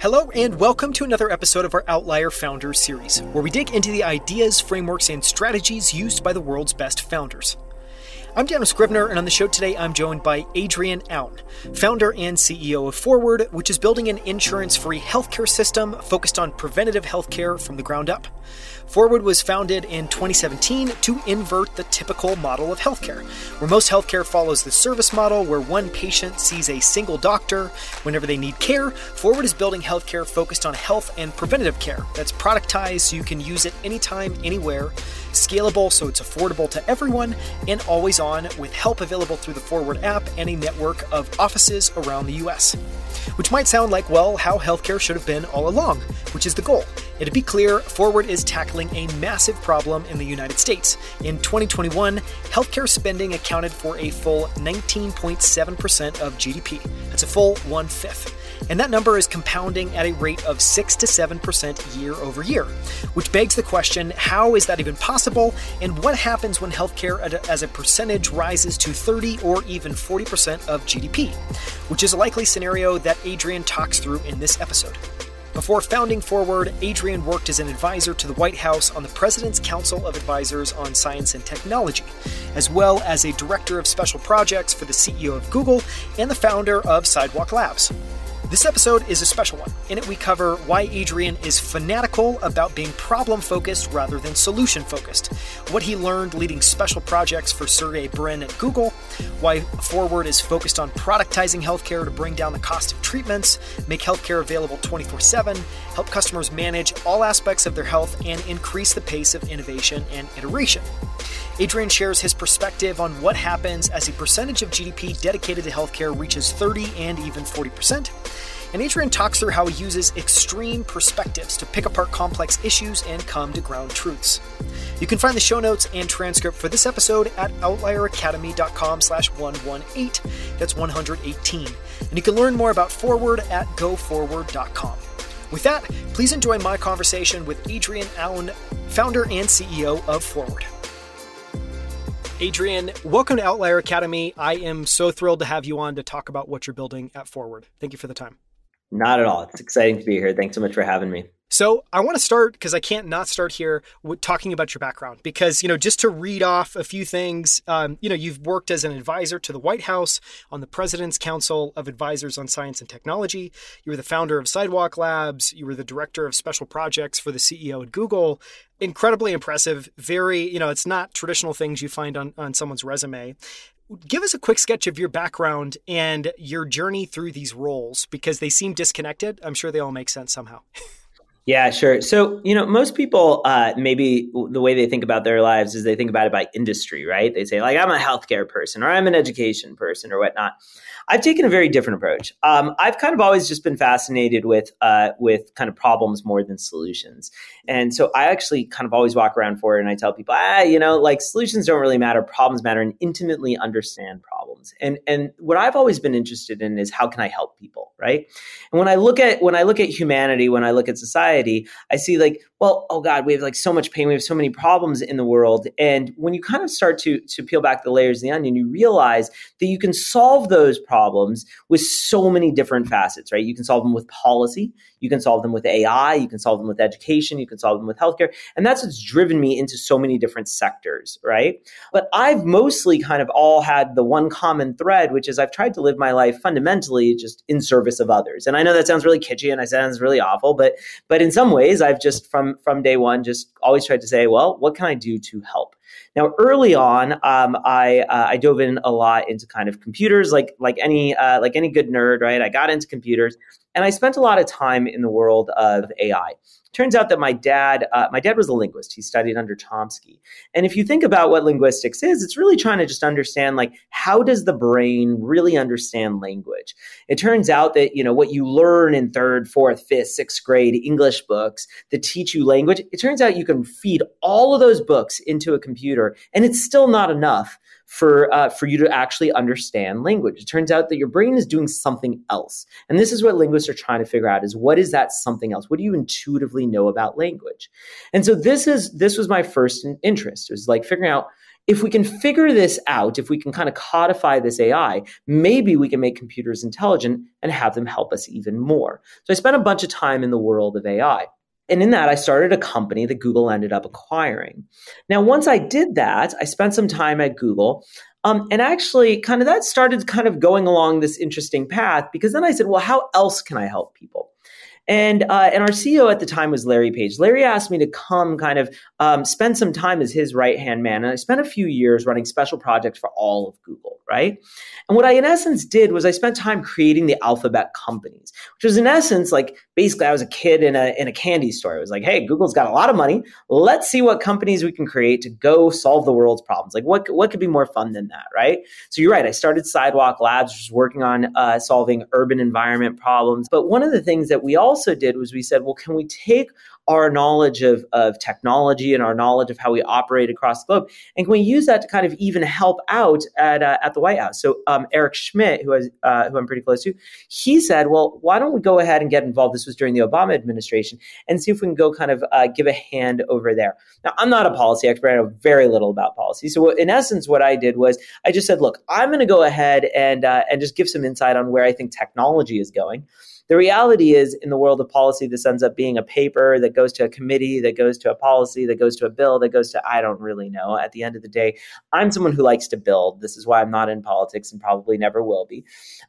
Hello, and welcome to another episode of our Outlier Founders series, where we dig into the ideas, frameworks, and strategies used by the world's best founders. I'm Daniel Scrivner, and on the show today, I'm joined by Adrian Aoun, founder and CEO of Forward, which is building an insurance free healthcare system focused on preventative healthcare from the ground up. Forward was founded in 2017 to invert the typical model of healthcare, where most healthcare follows the service model where one patient sees a single doctor whenever they need care. Forward is building healthcare focused on health and preventative care that's productized so you can use it anytime, anywhere, scalable so it's affordable to everyone, and always on with help available through the Forward app and a network of offices around the US. Which might sound like, well, how healthcare should have been all along, which is the goal. And to be clear, Forward is tackling a massive problem in the United States. In 2021, healthcare spending accounted for a full 19.7% of GDP. That's a full one fifth. And that number is compounding at a rate of 6 to 7% year over year, which begs the question how is that even possible? And what happens when healthcare as a percentage rises to 30 or even 40% of GDP, which is a likely scenario that Adrian talks through in this episode. Before founding Forward, Adrian worked as an advisor to the White House on the President's Council of Advisors on Science and Technology, as well as a director of special projects for the CEO of Google and the founder of Sidewalk Labs. This episode is a special one. In it, we cover why Adrian is fanatical about being problem focused rather than solution focused, what he learned leading special projects for Sergey Brin at Google, why Forward is focused on productizing healthcare to bring down the cost of treatments, make healthcare available 24 7, help customers manage all aspects of their health, and increase the pace of innovation and iteration. Adrian shares his perspective on what happens as a percentage of GDP dedicated to healthcare reaches 30 and even 40% and Adrian talks through how he uses extreme perspectives to pick apart complex issues and come to ground truths. You can find the show notes and transcript for this episode at outlieracademy.com slash 118. That's 118. And you can learn more about Forward at goforward.com. With that, please enjoy my conversation with Adrian Aoun, founder and CEO of Forward. Adrian, welcome to Outlier Academy. I am so thrilled to have you on to talk about what you're building at Forward. Thank you for the time. Not at all. It's exciting to be here. Thanks so much for having me. So I want to start because I can't not start here with talking about your background because you know just to read off a few things, um, you know you've worked as an advisor to the White House on the President's Council of Advisors on Science and Technology. You were the founder of Sidewalk Labs. You were the director of special projects for the CEO at Google. Incredibly impressive. Very you know it's not traditional things you find on on someone's resume give us a quick sketch of your background and your journey through these roles because they seem disconnected. I'm sure they all make sense somehow. Yeah, sure. So, you know, most people, uh, maybe the way they think about their lives is they think about it by industry, right? They say, like, I'm a healthcare person or I'm an education person or whatnot. I've taken a very different approach. Um, I've kind of always just been fascinated with uh, with kind of problems more than solutions, and so I actually kind of always walk around for it, and I tell people, ah, you know, like solutions don't really matter, problems matter, and intimately understand problems. And and what I've always been interested in is how can I help people, right? And when I look at when I look at humanity, when I look at society, I see like, well, oh God, we have like so much pain, we have so many problems in the world, and when you kind of start to to peel back the layers of the onion, you realize that you can solve those problems with so many different facets, right? You can solve them with policy, you can solve them with AI, you can solve them with education, you can solve them with healthcare. And that's what's driven me into so many different sectors, right? But I've mostly kind of all had the one common thread, which is I've tried to live my life fundamentally just in service of others. And I know that sounds really kitschy and I sounds really awful, but but in some ways I've just from from day one just always tried to say, well, what can I do to help? Now, early on, um, I uh, I dove in a lot into kind of computers, like like any uh, like any good nerd, right? I got into computers, and I spent a lot of time in the world of AI. Turns out that my dad, uh, my dad was a linguist. He studied under Chomsky. And if you think about what linguistics is, it's really trying to just understand like how does the brain really understand language? It turns out that you know what you learn in third, fourth, fifth, sixth grade English books that teach you language. It turns out you can feed all of those books into a computer, and it's still not enough for uh, for you to actually understand language. It turns out that your brain is doing something else, and this is what linguists are trying to figure out: is what is that something else? What do you intuitively know about language? And so this is this was my first interest. It was like figuring out if we can figure this out, if we can kind of codify this AI, maybe we can make computers intelligent and have them help us even more. So I spent a bunch of time in the world of AI. And in that, I started a company that Google ended up acquiring. Now, once I did that, I spent some time at Google. Um, and actually, kind of that started kind of going along this interesting path because then I said, well, how else can I help people? And uh, and our CEO at the time was Larry Page. Larry asked me to come kind of um, spend some time as his right hand man, and I spent a few years running special projects for all of Google, right? And what I in essence did was I spent time creating the alphabet companies, which was in essence like basically I was a kid in a in a candy store. It was like, hey, Google's got a lot of money. Let's see what companies we can create to go solve the world's problems. Like what what could be more fun than that, right? So you're right. I started Sidewalk Labs, working on uh, solving urban environment problems. But one of the things that we also did was we said, well, can we take our knowledge of, of technology and our knowledge of how we operate across the globe. And can we use that to kind of even help out at, uh, at the White House? So um, Eric Schmidt, who, has, uh, who I'm pretty close to, he said, well, why don't we go ahead and get involved? This was during the Obama administration and see if we can go kind of uh, give a hand over there. Now, I'm not a policy expert. I know very little about policy. So in essence, what I did was I just said, look, I'm going to go ahead and, uh, and just give some insight on where I think technology is going. The reality is, in the world of policy, this ends up being a paper that goes to a committee, that goes to a policy, that goes to a bill, that goes to, I don't really know. At the end of the day, I'm someone who likes to build. This is why I'm not in politics and probably never will be.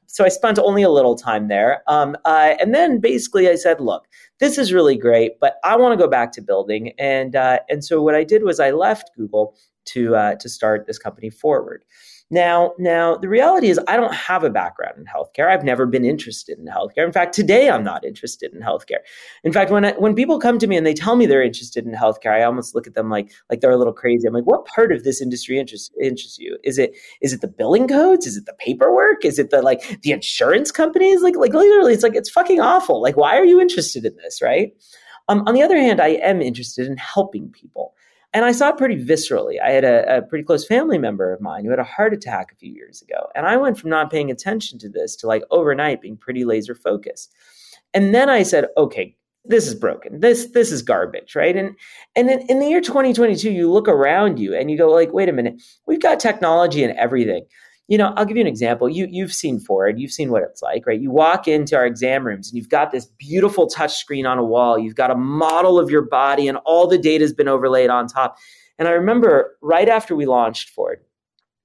So I spent only a little time there. Um, uh, and then basically I said, look, this is really great, but I want to go back to building. And, uh, and so what I did was I left Google to, uh, to start this company forward. Now, now the reality is I don't have a background in healthcare. I've never been interested in healthcare. In fact, today I'm not interested in healthcare. In fact, when I, when people come to me and they tell me they're interested in healthcare, I almost look at them like like they're a little crazy. I'm like, what part of this industry interests interests you? Is it is it the billing codes? Is it the paperwork? Is it the like the insurance companies? Like like literally, it's like it's fucking awful. Like, why are you interested in this, right? Um, on the other hand, I am interested in helping people. And I saw it pretty viscerally. I had a, a, pretty close family member of mine who had a heart attack a few years ago. And I went from not paying attention to this to like overnight being pretty laser focused. And then I said, okay, this is broken. This this is garbage, right? And and in, in the year 2022, you look around you and you go like, wait a minute, we've got technology and everything you know, I'll give you an example. You you've seen Forward, you've seen what it's like, right? You walk into our exam rooms and you've got this beautiful touch screen on a wall. You've got a model of your body and all the data has been overlaid on top. And I remember right after we launched Forward,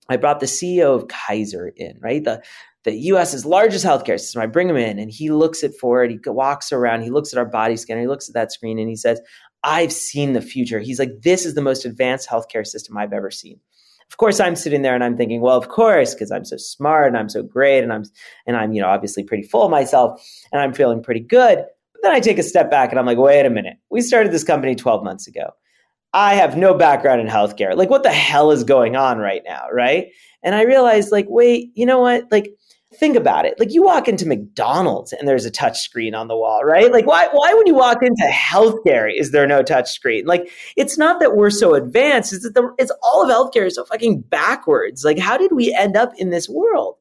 I brought the CEO of Kaiser in, right? The the US's largest healthcare system. I bring him in and he looks at Forward, he walks around, he looks at our body scanner, he looks at that screen and he says, I've seen the future. He's like, this is the most advanced healthcare system I've ever seen. Of course, I'm sitting there and I'm thinking, well, of course, because I'm so smart and I'm so great and I'm and I'm you know obviously pretty full of myself and I'm feeling pretty good. But then I take a step back and I'm like, wait a minute, we started this company 12 months ago. I have no background in healthcare. Like, what the hell is going on right now, right? And I realized, like, wait, you know what? Like, think about it. Like you walk into McDonald's and there's a touch screen on the wall, right? Like why why would you walk into healthcare? Is there no touch screen? Like it's not that we're so advanced. It's that the, it's all of healthcare is so fucking backwards. Like how did we end up in this world?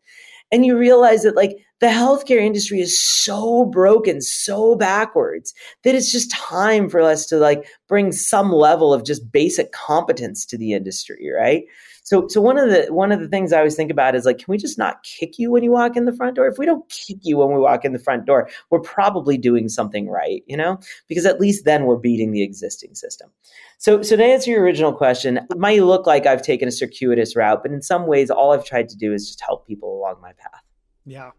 And you realize that like the healthcare industry is so broken, so backwards that it's just time for us to like bring some level of just basic competence to the industry, right? So so one of the one of the things I always think about is like, can we just not kick you when you walk in the front door? If we don't kick you when we walk in the front door, we're probably doing something right, you know? Because at least then we're beating the existing system. So so to answer your original question, it might look like I've taken a circuitous route, but in some ways all I've tried to do is just help people along my path. Yeah.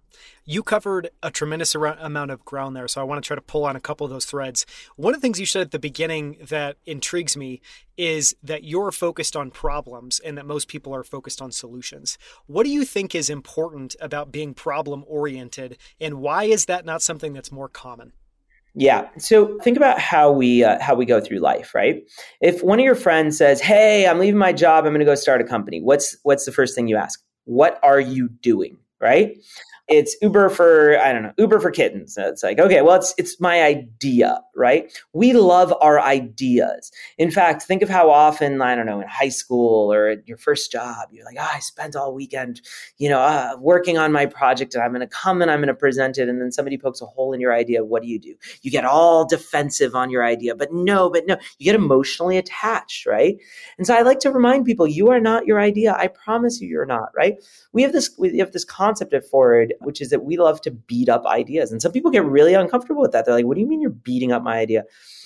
You covered a tremendous amount of ground there, so I want to try to pull on a couple of those threads. One of the things you said at the beginning that intrigues me is that you're focused on problems and that most people are focused on solutions. What do you think is important about being problem oriented, and why is that not something that's more common? Yeah. So think about how we uh, how we go through life, right? If one of your friends says, "Hey, I'm leaving my job. I'm going to go start a company." What's what's the first thing you ask? What are you doing? Right? It's Uber for I don't know Uber for kittens. It's like okay, well it's it's my idea, right? We love our ideas. In fact, think of how often I don't know in high school or at your first job, you're like, oh, I spent all weekend, you know, uh, working on my project, and I'm going to come and I'm going to present it, and then somebody pokes a hole in your idea. What do you do? You get all defensive on your idea, but no, but no, you get emotionally attached, right? And so I like to remind people, you are not your idea. I promise you, you're not, right? We have this we have this concept at Forward which is that we love to beat up ideas. And some people get really uncomfortable with that. They're like, what do you mean you're beating up my idea?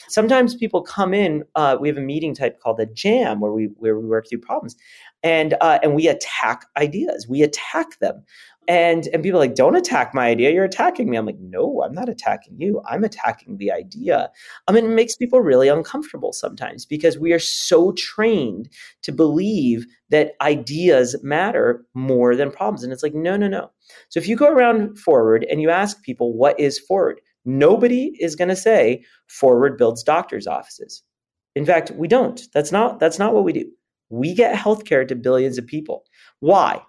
Sometimes people come in, uh, we have a meeting type called a jam where we where we work through problems. And uh, and we attack ideas. We attack them. And and people are like, don't attack my idea. You're attacking me. I'm like, no, I'm not attacking you. I'm attacking the idea. I mean, it makes people really uncomfortable sometimes because we are so trained to believe that ideas matter more than problems. And it's like, no, no, no. So if you go around forward and you ask people, what is forward? Nobody is going to say forward builds doctors' offices. In fact, we don't. That's not that's not what we do. We get healthcare to billions of people. Why?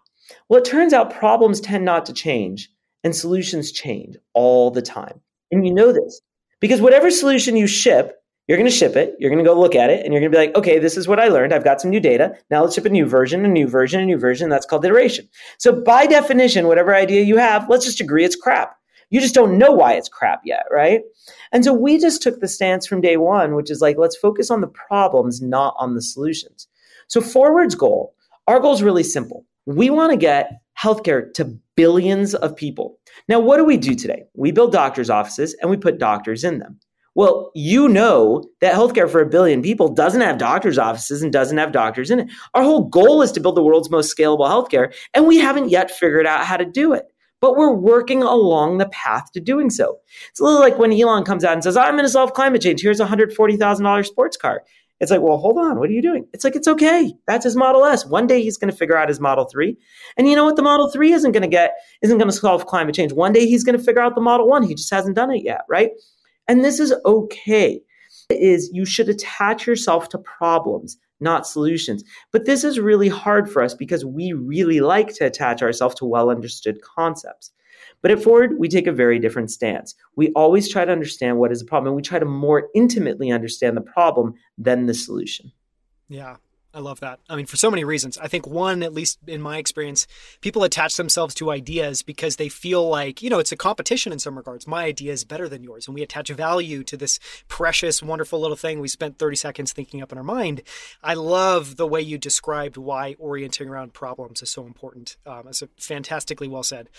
Well, it turns out problems tend not to change and solutions change all the time. And you know this because whatever solution you ship, you're going to ship it, you're going to go look at it, and you're going to be like, okay, this is what I learned. I've got some new data. Now let's ship a new version, a new version, a new version. That's called iteration. So, by definition, whatever idea you have, let's just agree it's crap. You just don't know why it's crap yet, right? And so we just took the stance from day one, which is like, let's focus on the problems, not on the solutions. So, Forward's goal, our goal is really simple. We want to get healthcare to billions of people. Now, what do we do today? We build doctors' offices and we put doctors in them. Well, you know that healthcare for a billion people doesn't have doctors' offices and doesn't have doctors in it. Our whole goal is to build the world's most scalable healthcare, and we haven't yet figured out how to do it. But we're working along the path to doing so. It's a little like when Elon comes out and says, I'm going to solve climate change. Here's a $140,000 sports car. It's like, well, hold on. What are you doing? It's like, it's okay. That's his Model S. One day he's going to figure out his Model 3. And you know what? The Model 3 isn't going to get, isn't going to solve climate change. One day he's going to figure out the Model 1. He just hasn't done it yet, right? And this is okay. Is you should attach yourself to problems, not solutions. But this is really hard for us because we really like to attach ourselves to well understood concepts. But at Forward, we take a very different stance. We always try to understand what is the problem, and we try to more intimately understand the problem than the solution. Yeah. I love that. I mean, for so many reasons. I think one, at least in my experience, people attach themselves to ideas because they feel like, you know, it's a competition in some regards. My idea is better than yours. And we attach value to this precious, wonderful little thing we spent 30 seconds thinking up in our mind. I love the way you described why orienting around problems is so important. Um, it's fantastically well said.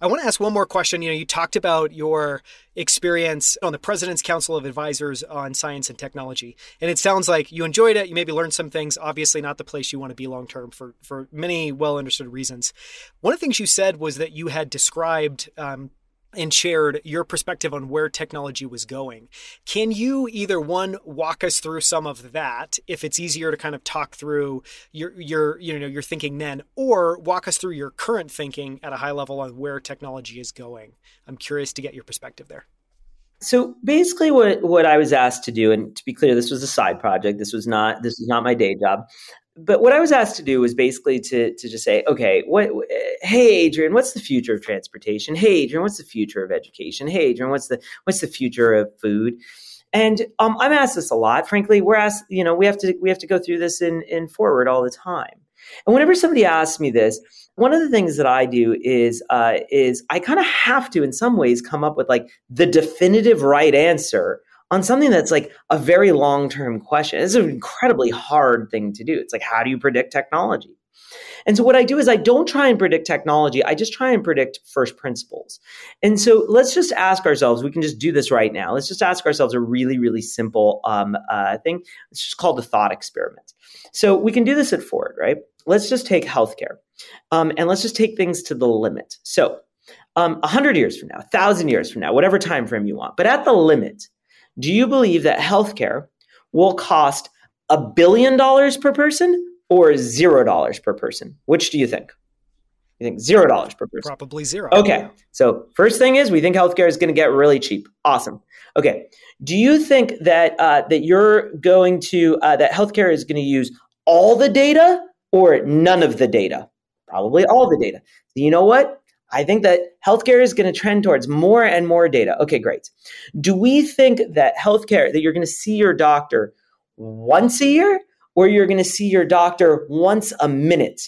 I want to ask one more question. You know, you talked about your experience on the President's Council of Advisors on Science and Technology. And it sounds like you enjoyed it. You maybe learned some things. Obviously, not the place you want to be long term for, for many well understood reasons. One of the things you said was that you had described um, and shared your perspective on where technology was going. Can you either one walk us through some of that if it's easier to kind of talk through your your you know your thinking then or walk us through your current thinking at a high level on where technology is going. I'm curious to get your perspective there. So basically what what I was asked to do and to be clear this was a side project. This was not this was not my day job but what I was asked to do was basically to to just say, okay, what? Hey, Adrian, what's the future of transportation? Hey, Adrian, what's the future of education? Hey, Adrian, what's the what's the future of food? And um, I'm asked this a lot. Frankly, we're asked, you know, we have to we have to go through this in in forward all the time. And whenever somebody asks me this, one of the things that I do is uh, is I kind of have to, in some ways, come up with like the definitive right answer on something that's like a very long term question. It's an incredibly hard thing to do. It's like, how do you predict technology? And so what I do is I don't try and predict technology. I just try and predict first principles. And so let's just ask ourselves, we can just do this right now. Let's just ask ourselves a really, really simple um, uh, thing. It's just called the thought experiment. So we can do this at Forward, right? Let's just take healthcare um, and let's just take things to the limit. So um, 100 years from now, 1,000 years from now, whatever time frame you want, but at the limit, do you believe that healthcare will cost a billion dollars per person or zero dollars per person? Which do you think? You think zero dollars per person? Probably zero. Okay. So first thing is we think healthcare is going to get really cheap. Awesome. Okay. Do you think that uh, that you're going to uh, that healthcare is going to use all the data or none of the data? Probably all the data. You know what? I think that healthcare is going to trend towards more and more data. Okay, great. Do we think that healthcare, that you're going to see your doctor once a year or you're going to see your doctor once a minute?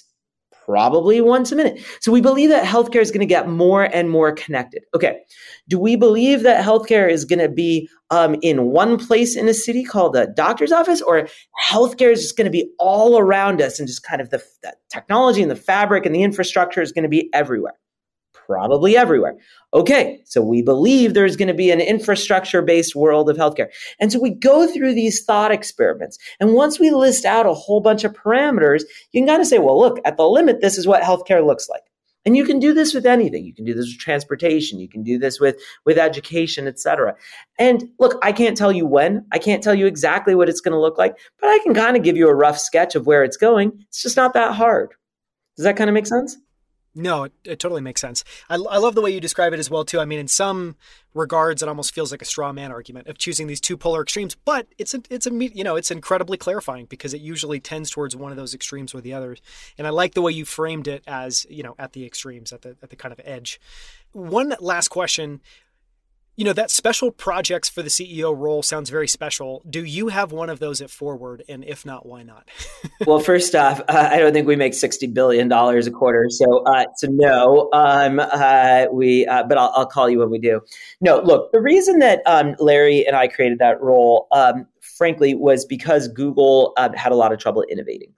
Probably once a minute. So we believe that healthcare is going to get more and more connected. Okay. Do we believe that healthcare is going to be um, in one place in a city called a doctor's office, or healthcare is just going to be all around us and just kind of the, the technology and the fabric and the infrastructure is going to be everywhere? Probably everywhere. Okay, so we believe there's going to be an infrastructure based world of healthcare. And so we go through these thought experiments. And once we list out a whole bunch of parameters, you can kind of say, well, look, at the limit, this is what healthcare looks like. And you can do this with anything. You can do this with transportation. You can do this with, with education, et cetera. And look, I can't tell you when. I can't tell you exactly what it's going to look like, but I can kind of give you a rough sketch of where it's going. It's just not that hard. Does that kind of make sense? No, it, it, totally makes sense. I, I love the way you describe it as well too. I mean, in some regards, it almost feels like a straw man argument of choosing these two polar extremes. But it's a, it's a you know it's incredibly clarifying because it usually tends towards one of those extremes or the other. And I like the way you framed it as you know at the extremes, at the at the kind of edge. One last question you know, that special projects for the CEO role sounds very special. Do you have one of those at Forward? And if not, why not? well, first off, uh, I don't think we make $60 billion a quarter. So, uh, so no, um, uh, we, uh, but I'll, I'll, call you when we do. No, look, the reason that um, Larry and I created that role, um, frankly, was because Google uh, had a lot of trouble innovating.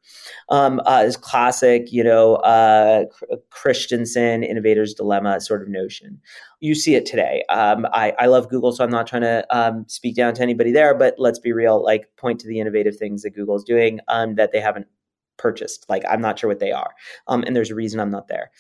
Um, uh, is classic, you know, uh, Christensen innovator's dilemma sort of notion. You see it today. Um, I, I love Google, so I'm not trying to um, speak down to anybody there, but let's be real. Like, point to the innovative things that Google is doing um, that they haven't purchased. Like I'm not sure what they are, um, and there's a reason I'm not there.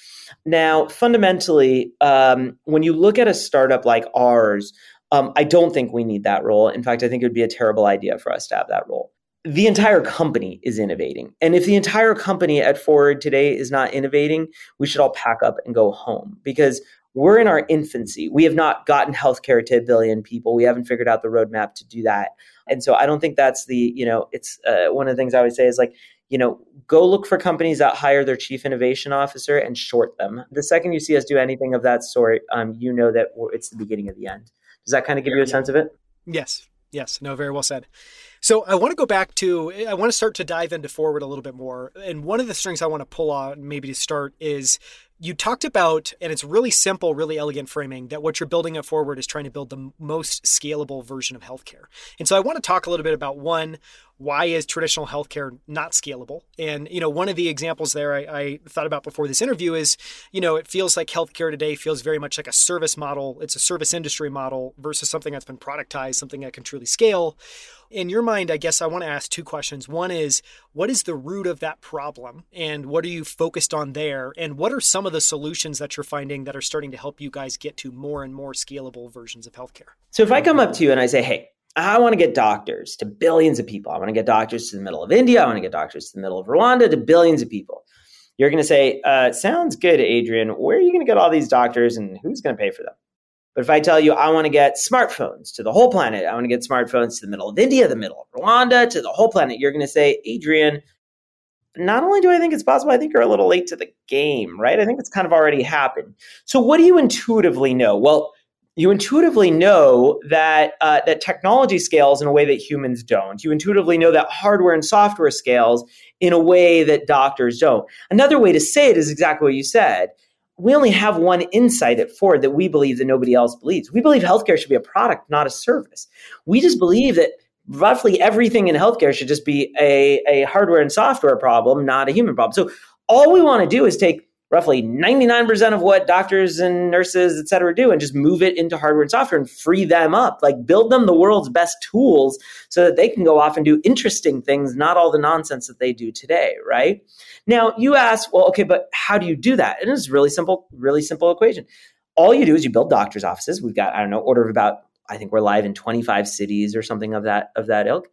Now, fundamentally, um, when you look at a startup like ours, um, I don't think we need that role. In fact, I think it would be a terrible idea for us to have that role. The entire company is innovating. And if the entire company at Forward today is not innovating, we should all pack up and go home because we're in our infancy. We have not gotten healthcare to a billion people. We haven't figured out the roadmap to do that. And so I don't think that's the, you know, it's uh, one of the things I always say is like, you know, go look for companies that hire their chief innovation officer and short them. The second you see us do anything of that sort, um, you know that it's the beginning of the end. Does that kind of give you a sense of it? Yes. Yes. No, very well said. So I want to go back to, I want to start to dive into forward a little bit more. And one of the strings I want to pull on maybe to start is you talked about, and it's really simple, really elegant framing, that what you're building at Forward is trying to build the most scalable version of healthcare. And so I want to talk a little bit about one, why is traditional healthcare not scalable? And you know, one of the examples there I, I, thought about before this interview is, you know, it feels like healthcare today feels very much like a service model. It's a service industry model versus something that's been productized, something that can truly scale. In your mind, I guess I want to ask two questions. One is, what is the root of that problem, and what are you focused on there? And what are some of the solutions that you're finding that are starting to help you guys get to more and more scalable versions of healthcare? So if I come up to you and I say, hey, I want to get doctors to billions of people. I want to get doctors to the middle of India. I want to get doctors to the middle of Rwanda to billions of people. You're going to say, uh, sounds good, Adrian. Where are you going to get all these doctors and who's going to pay for them? But if I tell you I want to get smartphones to the whole planet, I want to get smartphones to the middle of India, the middle of Rwanda, to the whole planet, you're going to say, Adrian, not only do I think it's possible, I think you're a little late to the game, right? I think it's kind of already happened. So what do you intuitively know? Well, you intuitively know that uh, that technology scales in a way that humans don't. You intuitively know that hardware and software scales in a way that doctors don't. Another way to say it is exactly what you said. We only have one insight at Forward that we believe that nobody else believes. We believe healthcare should be a product, not a service. We just believe that roughly everything in healthcare should just be a, a hardware and software problem, not a human problem. So all we want to do is take roughly 99% of what doctors and nurses, et cetera, do and just move it into hardware and software and free them up. Like build them the world's best tools so that they can go off and do interesting things, not all the nonsense that they do today, right? Now you ask, well, okay, but how do you do that? And it's really simple, really simple equation. All you do is you build doctors' offices. We've got, I don't know, order of about, I think we're live in 25 cities or something of that of that ilk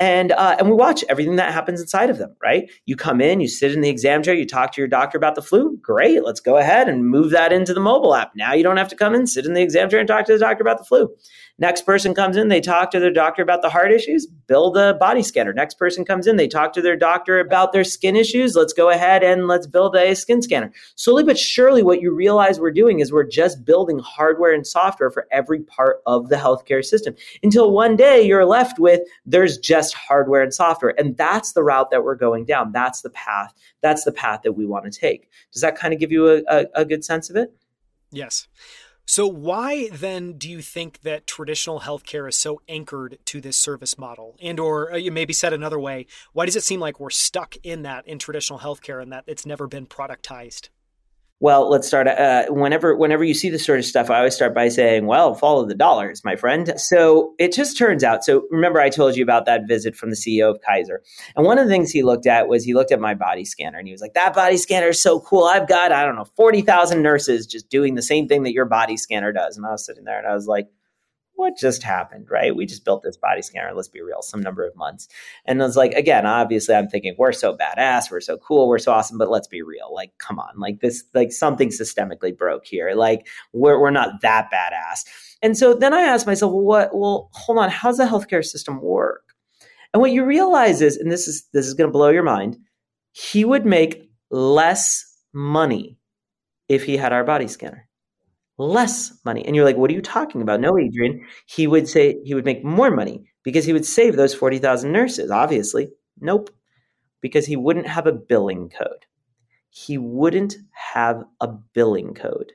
and uh, and we watch everything that happens inside of them. Right? You come in, you sit in the exam chair, you talk to your doctor about the flu. Great, let's go ahead and move that into the mobile app. Now you don't have to come in, sit in the exam chair, and talk to the doctor about the flu. Next person comes in, they talk to their doctor about the heart issues, build a body scanner. Next person comes in, they talk to their doctor about their skin issues. Let's go ahead and let's build a skin scanner. Slowly but surely, what you realize we're doing is we're just building hardware and software for every part of the healthcare system until one day you're left with there's just hardware and software. And that's the route that we're going down. That's the path. That's the path that we want to take. Does that kind of give you a, a, a good sense of it? Yes. So, why then do you think that traditional healthcare is so anchored to this service model? And, or uh, maybe said another way, why does it seem like we're stuck in that in traditional healthcare and that it's never been productized? Well, let's start. Uh, whenever whenever you see this sort of stuff, I always start by saying, "Well, follow the dollars, my friend." So it just turns out. So remember, I told you about that visit from the CEO of Kaiser, and one of the things he looked at was he looked at my body scanner, and he was like, "That body scanner is so cool. I've got I don't know forty thousand nurses just doing the same thing that your body scanner does." And I was sitting there, and I was like, what just happened, right? We just built this body scanner, let's be real, some number of months. And I was like, again, obviously I'm thinking, we're so badass, we're so cool, we're so awesome, but let's be real. Like, come on, like this, like something systemically broke here. Like, we're, we're not that badass. And so then I asked myself, well, what, well, hold on, how's the healthcare system work? And what you realize is, and this is this is going to blow your mind, he would make less money if he had our body scanner less money. And you're like, what are you talking about? No, Adrian. He would say he would make more money because he would save those 40,000 nurses. Obviously, nope. Because he wouldn't have a billing code. He wouldn't have a billing code.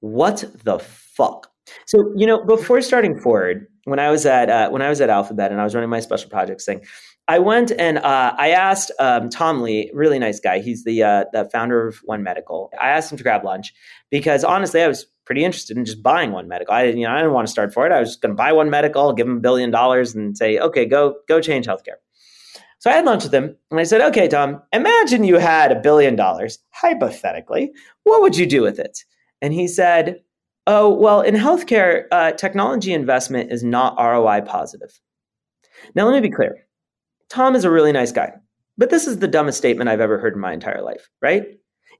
What the fuck? So, you know, before starting forward, when I was at uh, when I was at Alphabet and I was running my special projects thing, I went and uh, I asked um, Tom Lee, really nice guy. He's the uh, the founder of One Medical. I asked him to grab lunch because honestly, I was pretty interested in just buying One Medical. I didn't, you know I didn't want to start for it. I was going to buy One Medical, give him a billion dollars, and say, okay, go go change healthcare. So I had lunch with him, and I said, okay, Tom, imagine you had a billion dollars, hypothetically. What would you do with it? And he said, oh well, in healthcare, uh, technology investment is not ROI positive. Now let me be clear Tom is a really nice guy. But this is the dumbest statement I've ever heard in my entire life, right?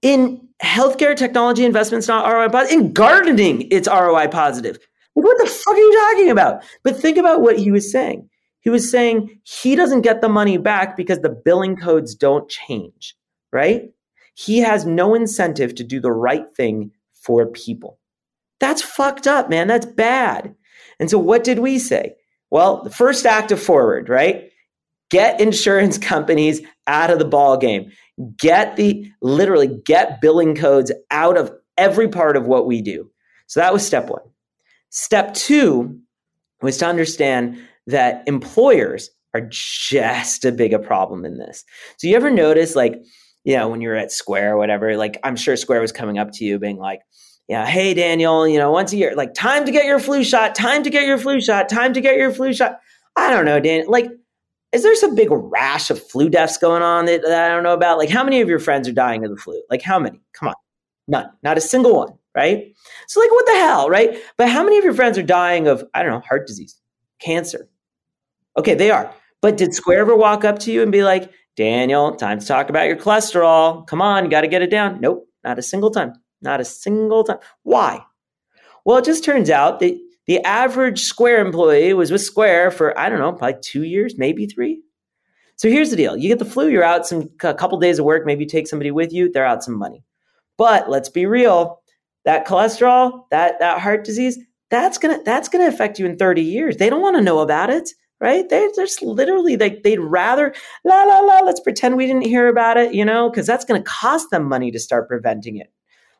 In healthcare technology investments, not ROI positive. In gardening, it's ROI positive. What the fuck are you talking about? But think about what he was saying. He was saying he doesn't get the money back because the billing codes don't change, right? He has no incentive to do the right thing for people. That's fucked up, man. That's bad. And so what did we say? Well, the first act of forward, right? Get insurance companies out of the ball game get the literally get billing codes out of every part of what we do so that was step one step two was to understand that employers are just a big a problem in this so you ever notice like you know when you're at square or whatever like i'm sure square was coming up to you being like yeah, hey Daniel, you know, once a year, like time to get your flu shot, time to get your flu shot, time to get your flu shot. I don't know, Dan. Like is there some big rash of flu deaths going on that, that, I don't know about? Like, how many of your friends are dying of the flu? Like, how many? Come on. None. Not a single one, right? So, like, what the hell, right? But how many of your friends are dying of, I don't know, heart disease, cancer? Okay, they are. But did Square ever walk up to you and be like, Daniel, time to talk about your cholesterol. Come on, you got to get it down. Nope, not a single time. Not a single time. Why? Well, it just turns out that the average Square employee was with Square for, I don't know, probably two years, maybe three. So here's the deal you get the flu, you're out some a couple days of work, maybe you take somebody with you, they're out some money. But let's be real, that cholesterol, that, that heart disease, that's gonna that's gonna affect you in 30 years. They don't want to know about it, right? They, they're just literally like they'd rather la la la. Let's pretend we didn't hear about it, you know, because that's gonna cost them money to start preventing it.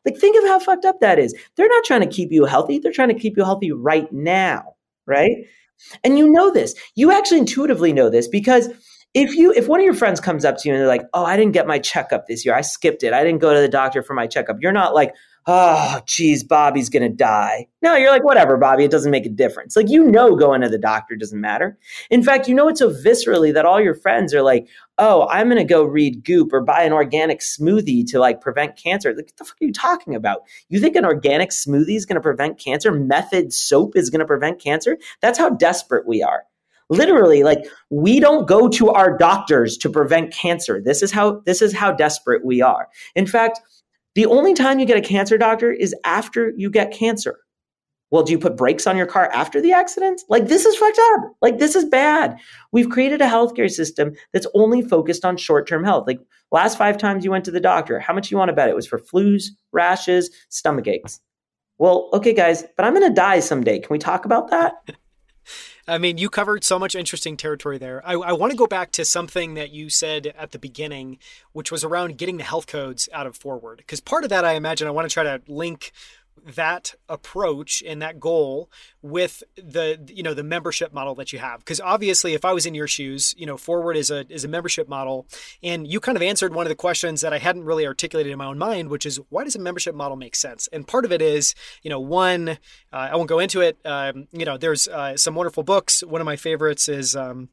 Like, think of how fucked up that is. They're not trying to keep you healthy, they're trying to keep you healthy right now, right? And you know this. You actually intuitively know this because if you if one of your friends comes up to you and they're like, "Oh, I didn't get my checkup this year. I skipped it. I didn't go to the doctor for my checkup." You're not like, oh, geez, Bobby's to die. No, you're like, whatever, Bobby, it doesn't make a difference. Like, you know, going to the doctor doesn't matter. In fact, you know it so viscerally that all your friends are like, oh, I'm going to go read Goop or buy an organic smoothie to like prevent cancer. Like, what the fuck are you talking about? You think an organic smoothie is going to prevent cancer? Method soap is going to prevent cancer? That's how desperate we are. Literally, like we don't go to our doctors to prevent cancer. This is how this is how desperate we are. In fact, the only time you get a cancer doctor is after you get cancer. Well, do you put brakes on your car after the accident? Like this is fucked up. Like this is bad. We've created a healthcare system that's only focused on short-term health. Like last 5 times you went to the doctor, how much you want to bet it was for flus, rashes, stomach aches. Well, okay guys, but I'm going to die someday. Can we talk about that? I mean, you covered so much interesting territory there. I, I want to go back to something that you said at the beginning, which was around getting the health codes out of Forward. Because part of that, I imagine, I want to try to link that approach and that goal with the you know the membership model that you have. Because obviously if i was in your shoes you know forward is a is a membership model. And you kind of answered one of the questions that i hadn't really articulated in my own mind which is why does a membership model make sense? And part of it is you know one uh, i won't go into it um, you know there's uh, some wonderful books. One of my favorites is um,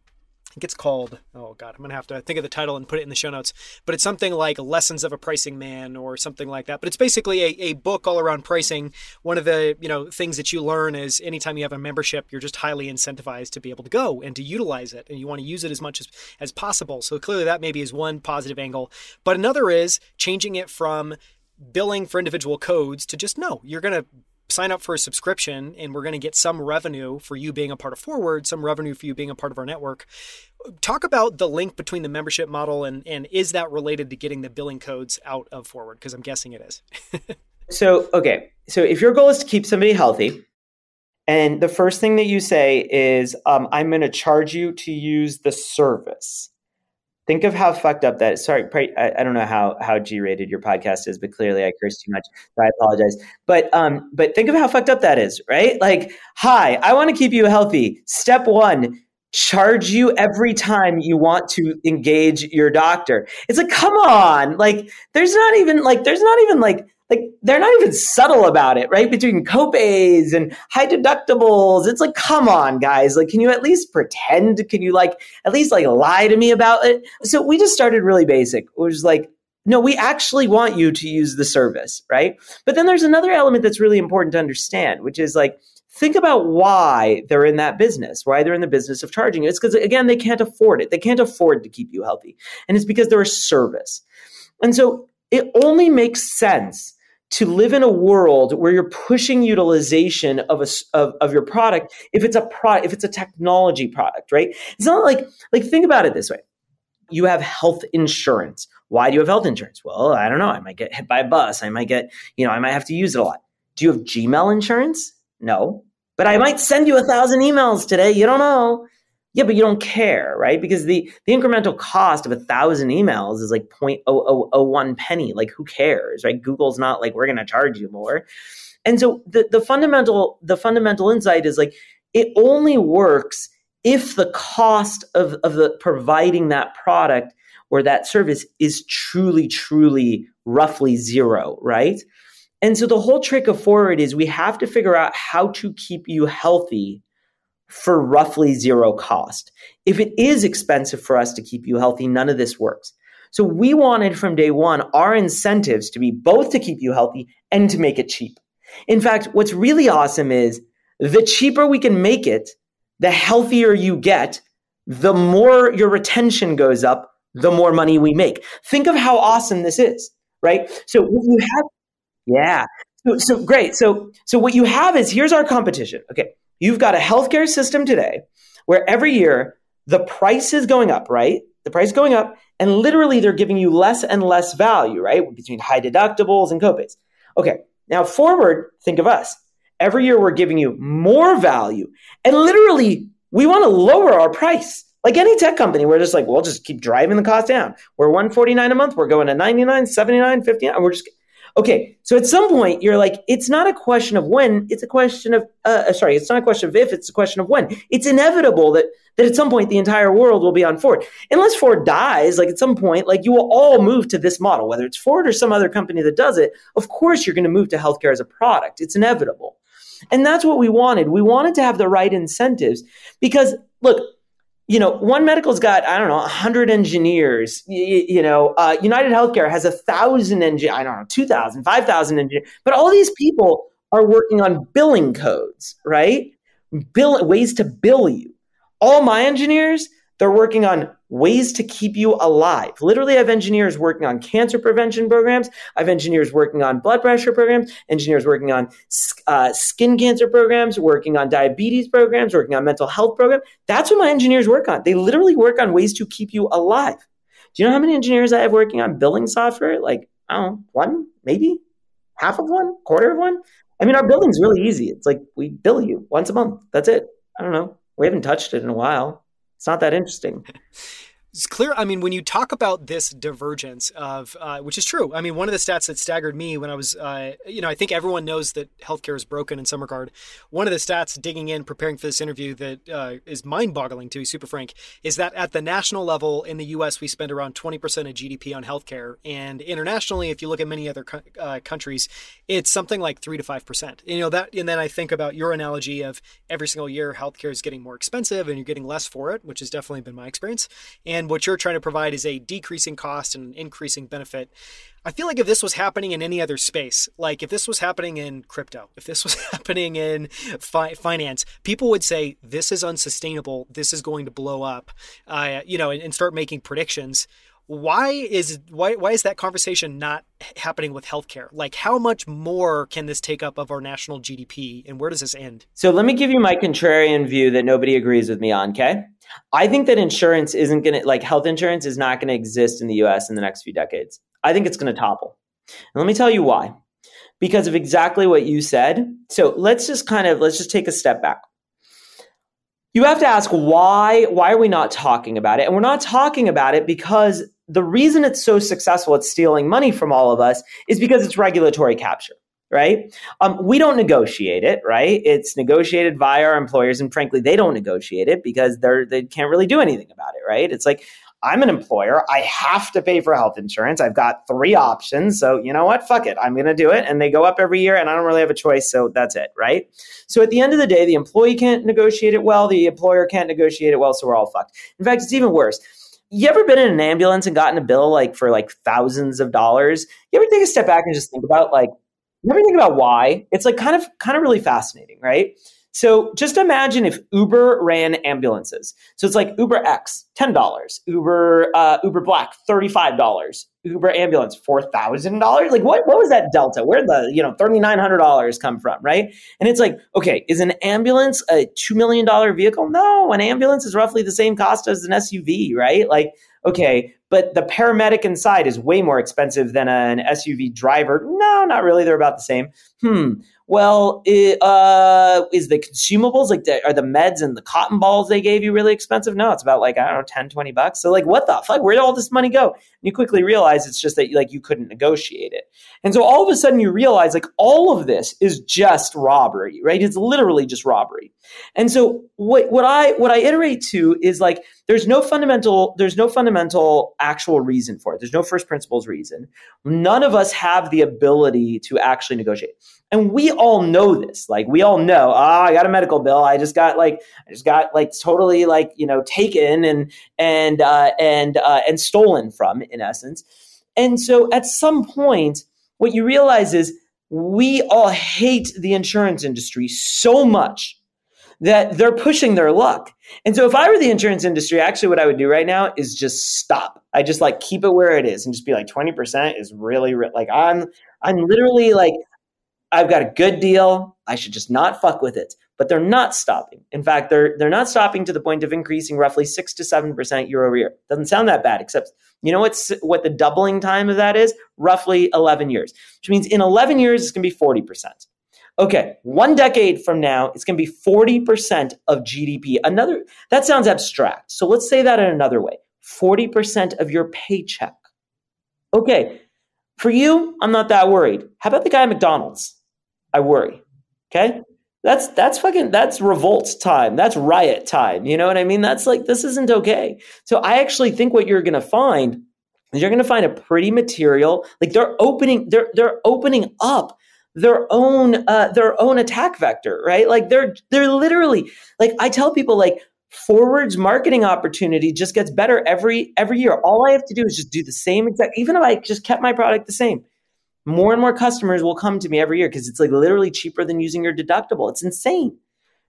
Think it's called, oh God, I'm to have to think of the title and put it in the show notes. But it's something like Lessons of a Pricing Man or something like that. But it's basically a, a book all around pricing. One of the, you know, things that you learn is anytime you have a membership, you're just highly incentivized to be able to go and to utilize it. And you want to use it as much as, as possible. So clearly that maybe is one positive angle. But another is changing it from billing for individual codes to just no, you're going to sign up for a subscription and we're going to get some revenue for you being a part of Forward, some revenue for you being a part of our network. Talk about the link between the membership model and, and is that related to getting the billing codes out of Forward? Because I'm guessing it is. so, okay. So, if your goal is to keep somebody healthy, and the first thing that you say is, um, I'm going to charge you to use the service. Think of how fucked up that is. Sorry, I, I don't know how how G rated your podcast is, but clearly I curse too much, so I apologize. But um, but think of how fucked up that is, right? Like, hi, I want to keep you healthy. Step one, charge you every time you want to engage your doctor. It's like, come on, like, there's not even like, there's not even like like they're not even subtle about it, right? Between copays and high deductibles. It's like, come on, guys. Like, can you at least pretend? Can you like at least like lie to me about it? So we just started really basic. It was like, no, we actually want you to use the service, right? But then there's another element that's really important to understand, which is like, think about why they're in that business, why they're in the business of charging. you. It's because, again, they can't afford it. They can't afford to keep you healthy. And it's because they're a service. And so it only makes sense to live in a world where you're pushing utilization of a of, of your product if it's a product if it's a technology product right? It's not like like think about it this way. You have health insurance. Why do you have health insurance? Well i don't know. I might get hit by a bus. I might get you know i might have to use it a lot. Do you have gmail insurance? No. But i might send you a thousand emails today. You don't know yeah, but you don't care, right? Because the the incremental cost of a thousand emails is like 0.0001 penny. Like who cares, right? Google's not like we're going to charge you more. And so the the fundamental the fundamental insight is like it only works if the cost of of the providing that product or that service is truly truly roughly zero, right? And so the whole trick of forward is we have to figure out how to keep you healthy for roughly zero cost. If it is expensive for us to keep you healthy, none of this works. So we wanted from day one our incentives to be both to keep you healthy and to make it cheap. In fact, what's really awesome is the cheaper we can make it, the healthier you get, the more your retention goes up, the more money we make. Think of how awesome this is, right? So what you have, yeah. So, so great. So so what you have is here's our competition. Okay. You've got a healthcare system today where every year the price is going up, right? The price is going up, and literally they're giving you less and less value, right? Between high deductibles and copays. Okay, now forward, think of us. Every year we're giving you more value, and literally we want to lower our price. Like any tech company, we're just like, we'll just keep driving the cost down. We're 149 a month, we're going to 99, 79, 59, and we're just Okay, so at some point you're like, it's not a question of when, it's a question of, uh, uh, sorry, it's not a question of if, it's a question of when. It's inevitable that that at some point the entire world will be on Forward. Unless Forward dies, like at some point, like you will all move to this model, whether it's Forward or some other company that does it. Of course, you're going to move to healthcare as a product. It's inevitable. And that's what we wanted. We wanted to have the right incentives because, look, you know, One Medical's got, I don't know, 100 engineers. You, you know, uh, United Healthcare has a thousand engineers, I don't know, 2,000, 5,000 engineers. But all these people are working on billing codes, right? Bill, ways to bill you. All my engineers, they're working on ways to keep you alive. Literally, I have engineers working on cancer prevention programs. I have engineers working on blood pressure programs, engineers working on uh, skin cancer programs, working on diabetes programs, working on mental health programs. That's what my engineers work on. They literally work on ways to keep you alive. Do you know how many engineers I have working on billing software? Like, I don't know, one, maybe half of one, quarter of one. I mean, our billing's really easy. It's like we bill you once a month. That's it. I don't know. We haven't touched it in a while. It's not that interesting. It's clear. I mean, when you talk about this divergence of, uh, which is true. I mean, one of the stats that staggered me when I was, uh, you know, I think everyone knows that healthcare is broken in some regard. One of the stats digging in, preparing for this interview that uh, is mind-boggling to be super frank, is that at the national level in the U.S. we spend around 20% of GDP on healthcare, and internationally, if you look at many other co- uh, countries, it's something like three to five percent. You know that, and then I think about your analogy of every single year healthcare is getting more expensive and you're getting less for it, which has definitely been my experience. And and what you're trying to provide is a decreasing cost and an increasing benefit. I feel like if this was happening in any other space, like if this was happening in crypto, if this was happening in fi- finance, people would say this is unsustainable. This is going to blow up, uh, you know, and, and start making predictions why is why why is that conversation not happening with healthcare? Like how much more can this take up of our national GDP and where does this end? So let me give you my contrarian view that nobody agrees with me on, okay? I think that insurance isn't going to like health insurance is not going to exist in the US in the next few decades. I think it's going to topple. And let me tell you why. Because of exactly what you said. So let's just kind of let's just take a step back you have to ask why why are we not talking about it and we're not talking about it because the reason it's so successful at stealing money from all of us is because it's regulatory capture right um, we don't negotiate it right it's negotiated via our employers and frankly they don't negotiate it because they're they can't really do anything about it right it's like I'm an employer. I have to pay for health insurance. I've got three options. So, you know what? Fuck it. I'm going to do it. And they go up every year and I don't really have a choice. So that's it. Right. So at the end of the day, the employee can't negotiate it well. The employer can't negotiate it well. So we're all fucked. In fact, it's even worse. You ever been in an ambulance and gotten a bill like for like thousands of dollars? You ever take a step back and just think about like, you ever think about why? It's like kind of, kind of really fascinating. Right. So just imagine if Uber ran ambulances. So it's like Uber X, $10, Uber, uh, Uber Black, $35, Uber ambulance, $4,000. Like what, what was that delta? Where the, you know, $3,900 come from, right? And it's like, okay, is an ambulance a $2 million vehicle? No, an ambulance is roughly the same cost as an SUV, right? Like, okay, but the paramedic inside is way more expensive than an SUV driver. No, not really. They're about the same. Hmm well, it, uh, is the consumables like the, are the meds and the cotton balls they gave you really expensive? No, it's about like I don't know, 10, 20 bucks. So like, what the fuck? Where did all this money go? And you quickly realize it's just that like you couldn't negotiate it, and so all of a sudden you realize like all of this is just robbery, right? It's literally just robbery. And so what what I what I iterate to is like there's no fundamental there's no fundamental actual reason for it. There's no first principles reason. None of us have the ability to actually negotiate. And we all know this. Like we all know, oh, I got a medical bill. I just got like I just got like totally like, you know, taken and and uh and uh and stolen from in essence. And so at some point what you realize is we all hate the insurance industry so much that they're pushing their luck. And so if I were the insurance industry, actually what I would do right now is just stop. I just like keep it where it is and just be like 20% is really like I'm I'm literally like I've got a good deal. I should just not fuck with it. But they're not stopping. In fact, they're they're not stopping to the point of increasing roughly six to seven percent year over year. Doesn't sound that bad, except you know what's what the doubling time of that is? Roughly eleven years, which means in eleven years it's going to be forty percent. Okay, one decade from now, it's going to be 40% of GDP. Another, that sounds abstract. So let's say that in another way 40% of your paycheck. Okay, for you, I'm not that worried. How about the guy at McDonald's? I worry. Okay. That's that's fucking that's revolt time. That's riot time. You know what I mean? That's like this isn't okay. So I actually think what you're gonna find is you're gonna find a pretty material, like they're opening, they're they're opening up their own uh their own attack vector, right? Like they're they're literally like I tell people like forwards marketing opportunity just gets better every every year. All I have to do is just do the same exact even if I just kept my product the same more and more customers will come to me every year because it's like literally cheaper than using your deductible. It's insane.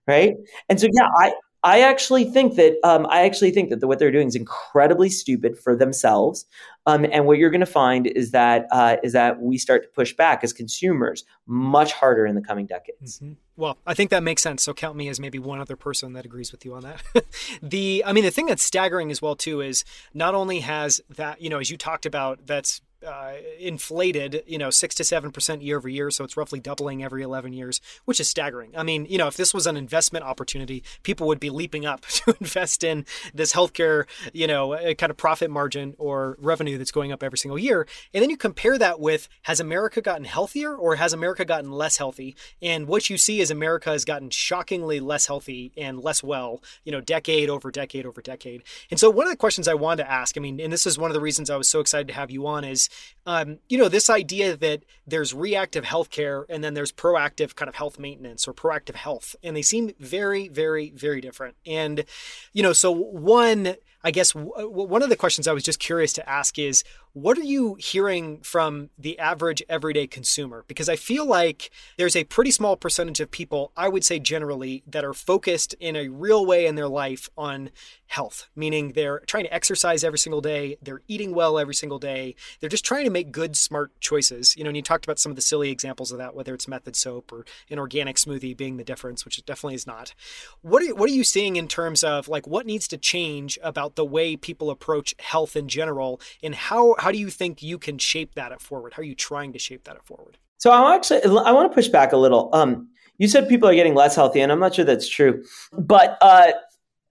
Right. And so, yeah, I, I actually think that um, I actually think that the, what they're doing is incredibly stupid for themselves. Um, and what you're going to find is that uh, is that we start to push back as consumers much harder in the coming decades. Mm-hmm. Well, I think that makes sense. So count me as maybe one other person that agrees with you on that. the, I mean, the thing that's staggering as well too is not only has that, you know, as you talked about, that's uh, inflated, you know, six to seven percent year over year. So it's roughly doubling every 11 years, which is staggering. I mean, you know, if this was an investment opportunity, people would be leaping up to invest in this healthcare, you know, uh, kind of profit margin or revenue that's going up every single year. And then you compare that with has America gotten healthier or has America gotten less healthy? And what you see is America has gotten shockingly less healthy and less well, you know, decade over decade over decade. And so one of the questions I wanted to ask, I mean, and this is one of the reasons I was so excited to have you on is um, you know, this idea that there's reactive healthcare and then there's proactive kind of health maintenance or proactive health, and they seem very, very, very different. And, you know, so one, I guess w- one of the questions I was just curious to ask is what are you hearing from the average everyday consumer? Because I feel like there's a pretty small percentage of people, I would say generally, that are focused in a real way in their life on health, meaning they're trying to exercise every single day, they're eating well every single day, they're just trying to make good, smart choices. You know, and you talked about some of the silly examples of that, whether it's method soap or an organic smoothie being the difference, which it definitely is not. What are, what are you seeing in terms of like what needs to change about the way people approach health in general and how how do you think you can shape that at forward? How are you trying to shape that at forward? So I'm actually I want to push back a little. Um, you said people are getting less healthy, and I'm not sure that's true. But uh,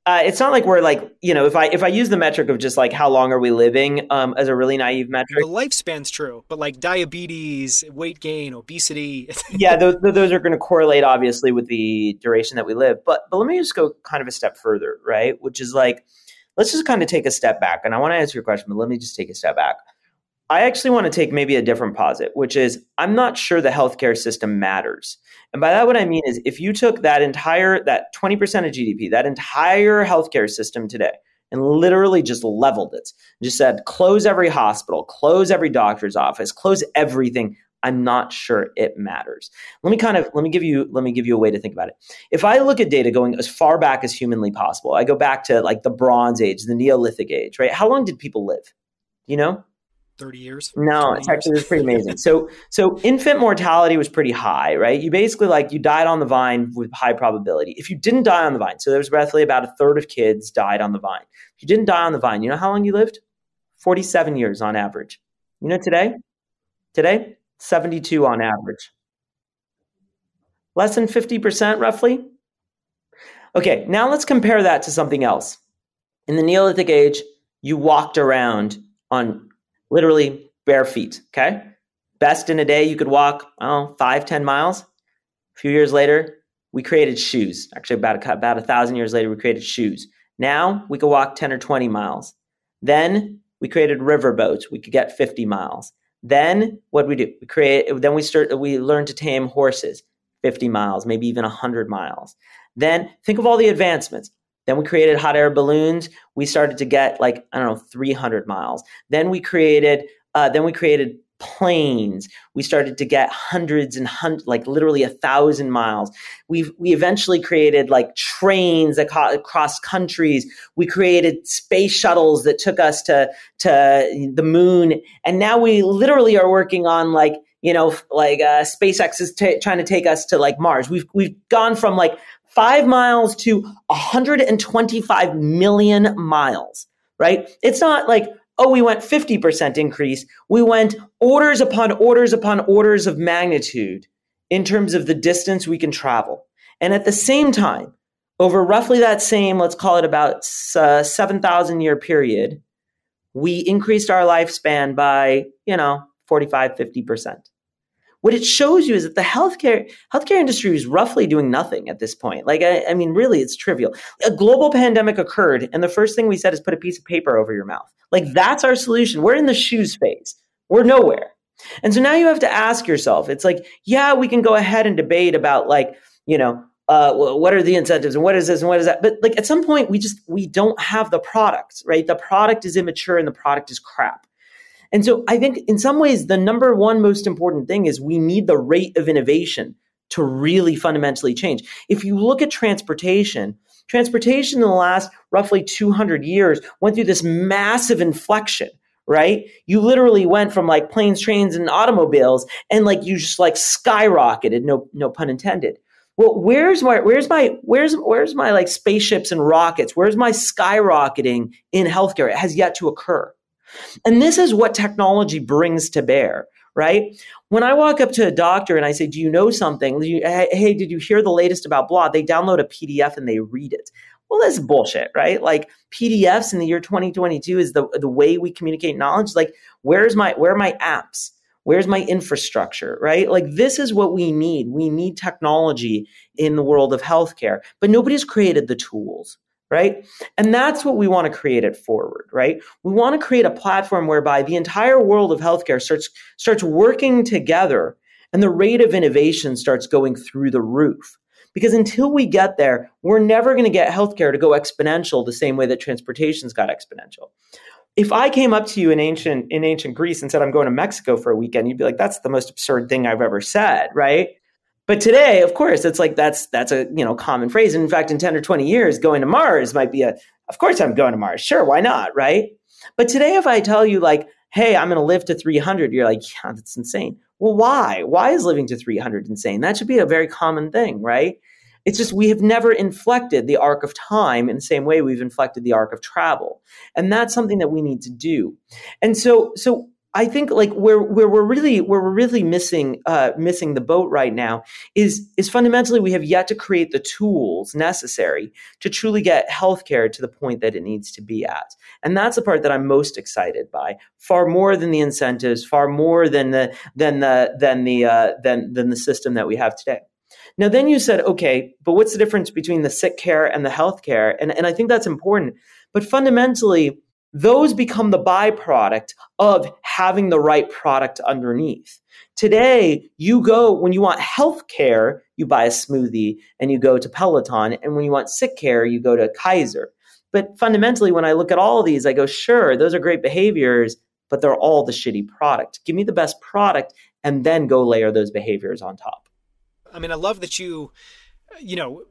uh, it's not like we're like you know if I if I use the metric of just like how long are we living um, as a really naive metric. The lifespan's true, but like diabetes, weight gain, obesity. yeah, those, those are going to correlate obviously with the duration that we live. But but let me just go kind of a step further, right? Which is like let's just kind of take a step back, and I want to answer your question, but let me just take a step back. I actually want to take maybe a different posit, which is I'm not sure the healthcare system matters. And by that, what I mean is if you took that entire, that 20% of GDP, that entire healthcare system today, and literally just leveled it, just said, close every hospital, close every doctor's office, close everything. I'm not sure it matters. Let me kind of let me give you let me give you a way to think about it. If I look at data going as far back as humanly possible, I go back to like the Bronze Age, the Neolithic Age, right? How long did people live? You know, 30 years? No, it's actually it's pretty amazing. so so infant mortality was pretty high, right? You basically like you died on the vine with high probability. If you didn't die on the vine, so there was roughly about a third of kids died on the vine. If you didn't die on the vine, you know how long you lived? 47 years on average. You know today? Today, 72 on average. Less than 50% roughly. Okay, now let's compare that to something else. In the Neolithic age, you walked around on literally bare feet. Okay. Best in a day, you could walk, oh, five, 10 miles. A few years later, we created shoes. Actually, about a, about a thousand years later, we created shoes. Now we could walk 10 or 20 miles. Then we created river boats. We could get 50 miles. Then what we do? We create, then we start, we learn to tame horses 50 miles, maybe even 100 miles. Then think of all the advancements. Then we created hot air balloons. We started to get like I don't know 300 miles. Then we created uh, then we created planes. We started to get hundreds and like literally a thousand miles. We we eventually created like trains that across countries. We created space shuttles that took us to to the moon, and now we literally are working on like you know like uh, SpaceX is t- trying to take us to like Mars. We've we've gone from like five miles to 125 million miles, right? It's not like, oh, we went 50% increase. We went orders upon orders upon orders of magnitude in terms of the distance we can travel. And at the same time, over roughly that same, let's call it about uh, 7,000 year period, we increased our lifespan by, you know, 45, 50%. What it shows you is that the healthcare healthcare industry is roughly doing nothing at this point. Like, I, I mean, really, it's trivial. A global pandemic occurred, and the first thing we said is put a piece of paper over your mouth. Like, that's our solution. We're in the shoes phase. We're nowhere. And so now you have to ask yourself. It's like, yeah, we can go ahead and debate about like, you know, uh, what are the incentives and what is this and what is that? But like at some point, we just we don't have the product, right? The product is immature and the product is crap. And so I think in some ways, the number one most important thing is we need the rate of innovation to really fundamentally change. If you look at transportation, transportation in the last roughly 200 years went through this massive inflection right? You literally went from like planes, trains, and automobiles, and like you just like skyrocketed. No, no pun intended. Well, where's my where's my where's where's my like spaceships and rockets? Where's my skyrocketing in healthcare? It has yet to occur. And this is what technology brings to bear, right? When I walk up to a doctor and I say, "Do you know something?" Hey, did you hear the latest about blah? They download a PDF and they read it. Well, that's bullshit, right? Like PDFs in the year 2022 is the the way we communicate knowledge. Like, where's my where are my apps? Where's my infrastructure, right? Like, this is what we need. We need technology in the world of healthcare, but nobody's created the tools, right? And that's what we want to create it forward, right? We want to create a platform whereby the entire world of healthcare starts, starts working together and the rate of innovation starts going through the roof. Because until we get there, we're never going to get healthcare to go exponential the same way that transportation's got exponential if I came up to you in ancient in ancient Greece and said I'm going to Mexico for a weekend, you'd be like, "That's the most absurd thing I've ever said," right? But today, of course, it's like that's that's a you know common phrase. And in fact, in ten or twenty years, going to Mars might be a. Of course, I'm going to Mars. Sure, why not, right? But today, if I tell you like, "Hey, I'm going to live to 300," you're like, "Yeah, that's insane." Well, why? Why is living to 300 insane? That should be a very common thing, right? It's just we have never inflected the arc of time in the same way we've inflected the arc of travel. And that's something that we need to do. And so so I think like where where we're really where we're really missing uh, missing the boat right now is is fundamentally we have yet to create the tools necessary to truly get healthcare to the point that it needs to be at, and that's the part that I'm most excited by. Far more than the incentives, far more than the than the than the uh, than than the system that we have today. Now, then you said, okay, but what's the difference between the sick care and the health care? And, and I think that's important. But fundamentally, those become the byproduct of having the right product underneath. Today, you go, when you want health care, you buy a smoothie and you go to Peloton. And when you want sick care, you go to Kaiser. But fundamentally, when I look at all these, I go, sure, those are great behaviors, but they're all the shitty product. Give me the best product and then go layer those behaviors on top. I mean, I love that you, you know,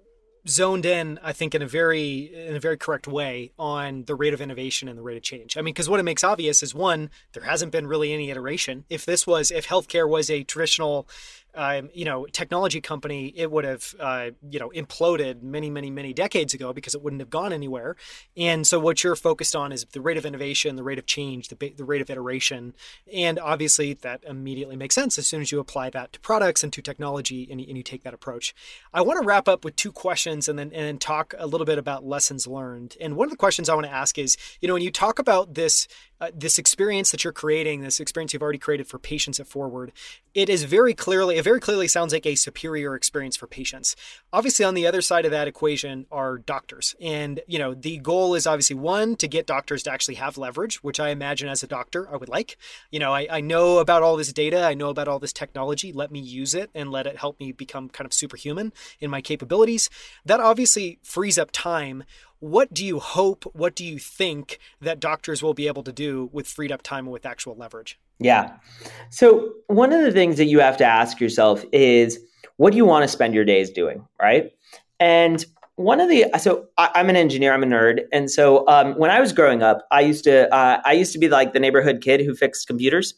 zoned in i think in a very in a very correct way on the rate of innovation and the rate of change. I mean because what it makes obvious is one there hasn't been really any iteration. If this was if healthcare was a traditional um, you know, technology company, it would have, uh, you know, imploded many, many, many decades ago because it wouldn't have gone anywhere. And so, what you're focused on is the rate of innovation, the rate of change, the, the rate of iteration, and obviously that immediately makes sense as soon as you apply that to products and to technology, and, and you take that approach. I want to wrap up with two questions, and then and then talk a little bit about lessons learned. And one of the questions I want to ask is, you know, when you talk about this uh, this experience that you're creating, this experience you've already created for patients at Forward, it is very clearly, it very clearly sounds like a superior experience for patients. Obviously, on the other side of that equation are doctors. And, you know, the goal is obviously one, to get doctors to actually have leverage, which I imagine as a doctor I would like. You know, I, I know about all this data, I know about all this technology. Let me use it and let it help me become kind of superhuman in my capabilities. That obviously frees up time what do you hope, what do you think that doctors will be able to do with freed up time and with actual leverage? Yeah. So, one of the things that you have to ask yourself is what do you want to spend your days doing, right? And one of the so I, am an engineer, I'm a nerd, and so um, when I was growing up, I used to uh, I used to be like the neighborhood kid who fixed computers.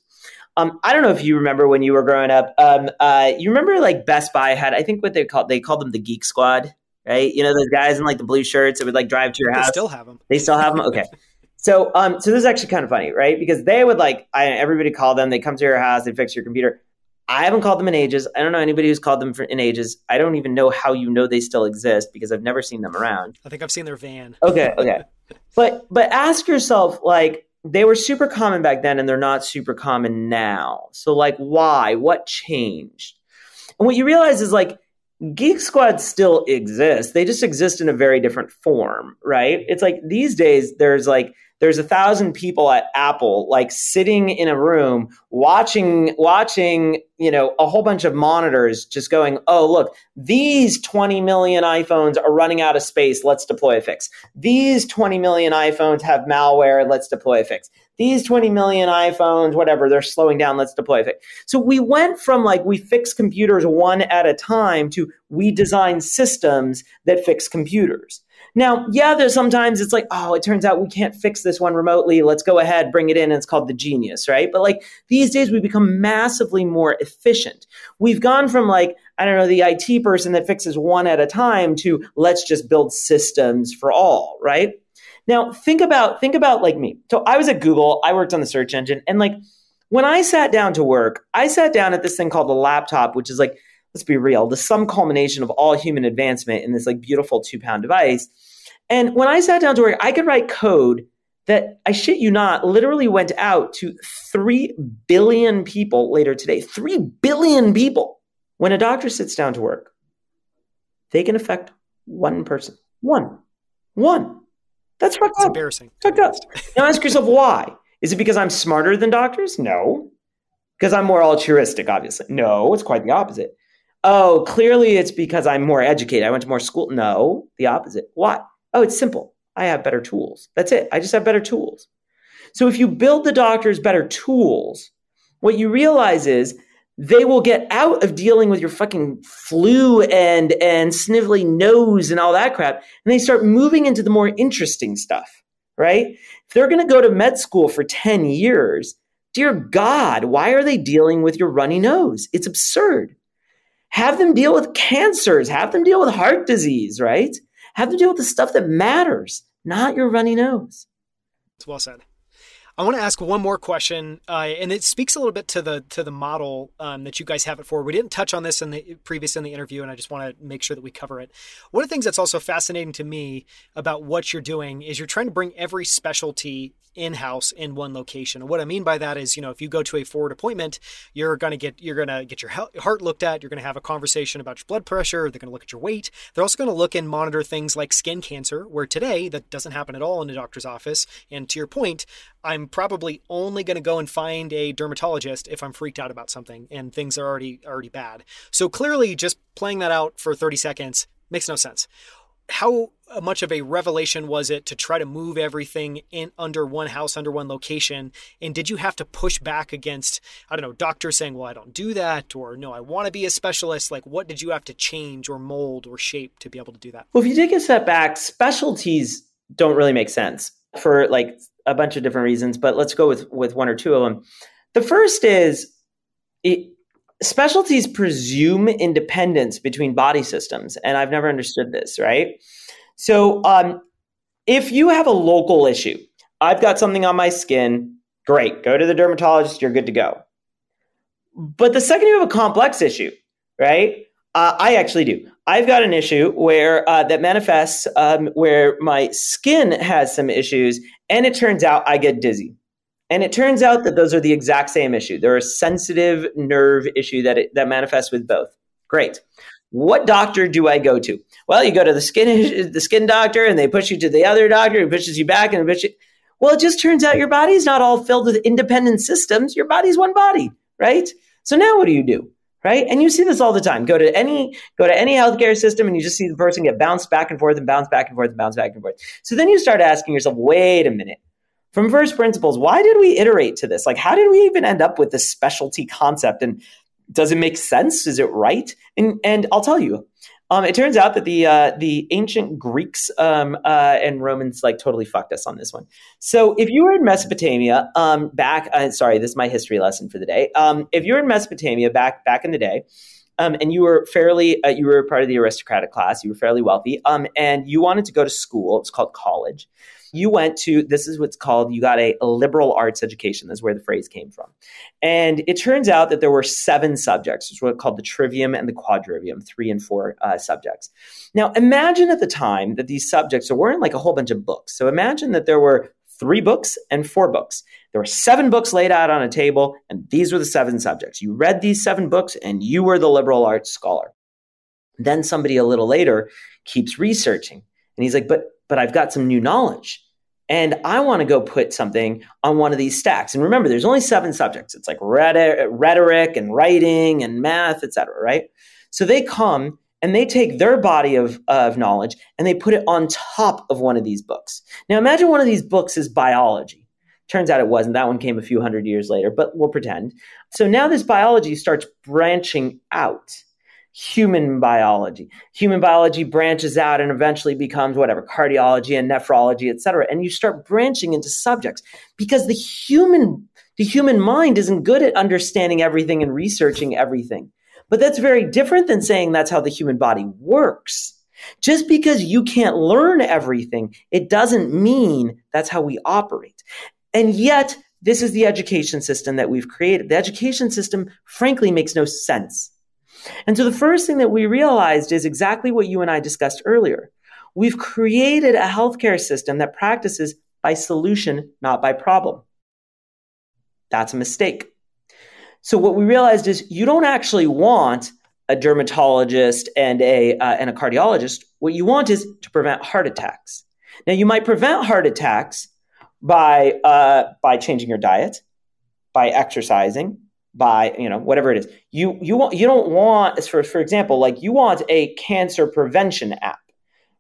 Um, I don't know if you remember when you were growing up. Um, uh, you remember like Best Buy had I think what they called they called them the Geek Squad right? You know those guys in like the blue shirts that would like drive to your house. They still have them. They still have them. Okay. So um, so this is actually kind of funny, right? Because they would like I, everybody call them. They come to your house. They fix your computer. I haven't called them in ages. I don't know anybody who's called them for, in ages. I don't even know how you know they still exist because I've never seen them around. I think I've seen their van. Okay, okay. but but ask yourself like they were super common back then and they're not super common now. So like why? What changed? And what you realize is like Geek Squad still exists. They just exist in a very different form, right? It's like these days there's like there's a thousand people at Apple like sitting in a room watching watching, you know, a whole bunch of monitors just going, "Oh, look, these 20 million iPhones are running out of space. Let's deploy a fix. These 20 million iPhones have malware. Let's deploy a fix these 20 million iPhones, whatever, they're slowing down. Let's deploy a fix So we went from like we fix computers one at a time to we design systems that fix computers. Now, yeah, there's sometimes it's like, oh, it turns out we can't fix this one remotely. Let's go ahead, bring it in. And it's called the genius, right? But like these days, we become massively more efficient. We've gone from like, I don't know, the IT person that fixes one at a time to let's just build systems for all, right? Now, think about think about like me. So I was at Google, I worked on the search engine, and like when I sat down to work, I sat down at this thing called the laptop, which is like let's be real, the sum culmination of all human advancement in this like beautiful two pound device. And when I sat down to work, I could write code that I shit you not, literally went out to 3 billion people later today. 3 billion people. When a doctor sits down to work, they can affect one person. One. One. That's fucked it's up. embarrassing. Fucked up. now ask yourself why. Is it because I'm smarter than doctors? No. Because I'm more altruistic, obviously. No, it's quite the opposite oh, clearly it's because I'm more educated. I went to more school. No, the opposite. Why? Oh, it's simple. I have better tools. That's it. I just have better tools. So if you build the doctors better tools, what you realize is they will get out of dealing with your fucking flu and and snivelly nose and all that crap and they start moving into the more interesting stuff right if they're going to go to med school for 10 years dear god why are they dealing with your runny nose it's absurd have them deal with cancers, have them deal with heart disease, right? Have them deal with the stuff that matters, not your runny nose. It's well said. I want to ask one more question, uh, and it speaks a little bit to the to the model um, that you guys have it for. We didn't touch on this in the previous in the interview, and I just want to make sure that we cover it. One of the things that's also fascinating to me about what you're doing is you're trying to bring every specialty in-house in one location. And what I mean by that is, you know, if you go to a forward appointment, you're going to get you're going to get your heart looked at, you're going to have a conversation about your blood pressure, they're going to look at your weight. They're also going to look and monitor things like skin cancer, where today that doesn't happen at all in a doctor's office. And to your point, I'm probably only going to go and find a dermatologist if I'm freaked out about something and things are already already bad. So clearly just playing that out for 30 seconds makes no sense. How much of a revelation was it to try to move everything in under one house under one location? And did you have to push back against i don't know doctors saying well i don't do that or no i want to be a specialist. Like what did you have to change or mold or shape to be able to do that? Well if you take a step back specialties don't really make sense. For like a bunch of different reasons but let's go with with one or two of them the first is it, specialties presume independence between body systems, and I've never understood this, right? So, um, if you have a local issue, I've got something on my skin, great, go to the dermatologist, you're good to go. But the second you have a complex issue, right? Uh, I actually do. I've got an issue where uh, that manifests um, where my skin has some issues, and it turns out I get dizzy. And it turns out that those are the exact same issue. They're a sensitive nerve issue that it, that manifests with both. Great. What doctor do I go to? Well, you go to the skin the skin doctor, and they push you to the other doctor, who pushes you back, and push you. Well, it just turns out your body's not all filled with independent systems. Your body's one body, right? So now what do you do? Right? And you see this all the time. Go to any go to any healthcare system and you just see the person get bounced back and forth and bounced back and forth and bounced back and forth. So then you start asking yourself, wait a minute from first principles, why did we iterate to this? Like, how did we even end up with this specialty concept? And does it make sense? Is it right? And and I'll tell you, um, it turns out that the uh, the ancient Greeks um, uh, and Romans like totally fucked us on this one. So if you were in Mesopotamia um, back, uh, sorry, this is my history lesson for the day. Um, if you were in Mesopotamia back back in the day, um, and you were fairly uh, you were part of the aristocratic class, you were fairly wealthy, um, and you wanted to go to school. It's called college you went to this is what's called you got a, liberal arts education that's where the phrase came from. And it turns out that there were seven subjects it's what called the trivium and the quadrivium three and four uh, subjects. Now imagine at the time that these subjects there weren't like a whole bunch of books. So imagine that there were three books and four books. There were seven books laid out on a table and these were the seven subjects. You read these seven books and you were the liberal arts scholar. Then somebody a little later keeps researching and he's like but but I've got some new knowledge and I want to go put something on one of these stacks. And remember, there's only seven subjects. It's like rhetoric and writing and math, etc. Right? So they come and they take their body of, of knowledge and they put it on top of one of these books. Now imagine one of these books is biology. Turns out it wasn't. That one came a few hundred years later, but we'll pretend. So now this biology starts branching out. Human biology. Human biology branches out and eventually becomes whatever, cardiology and nephrology, et cetera. And you start branching into subjects because the human, the human mind isn't good at understanding everything and researching everything. But that's very different than saying that's how the human body works. Just because you can't learn everything, it doesn't mean that's how we operate. And yet, this is the education system that we've created. The education system, frankly, makes no sense. And so the first thing that we realized is exactly what you and I discussed earlier. We've created a healthcare system that practices by solution, not by problem. That's a mistake. So what we realized is you don't actually want a dermatologist and a uh, and a cardiologist. What you want is to prevent heart attacks. Now you might prevent heart attacks by uh, by changing your diet, by exercising, by you know whatever it is. You you want you don't want as for for example like you want a cancer prevention app,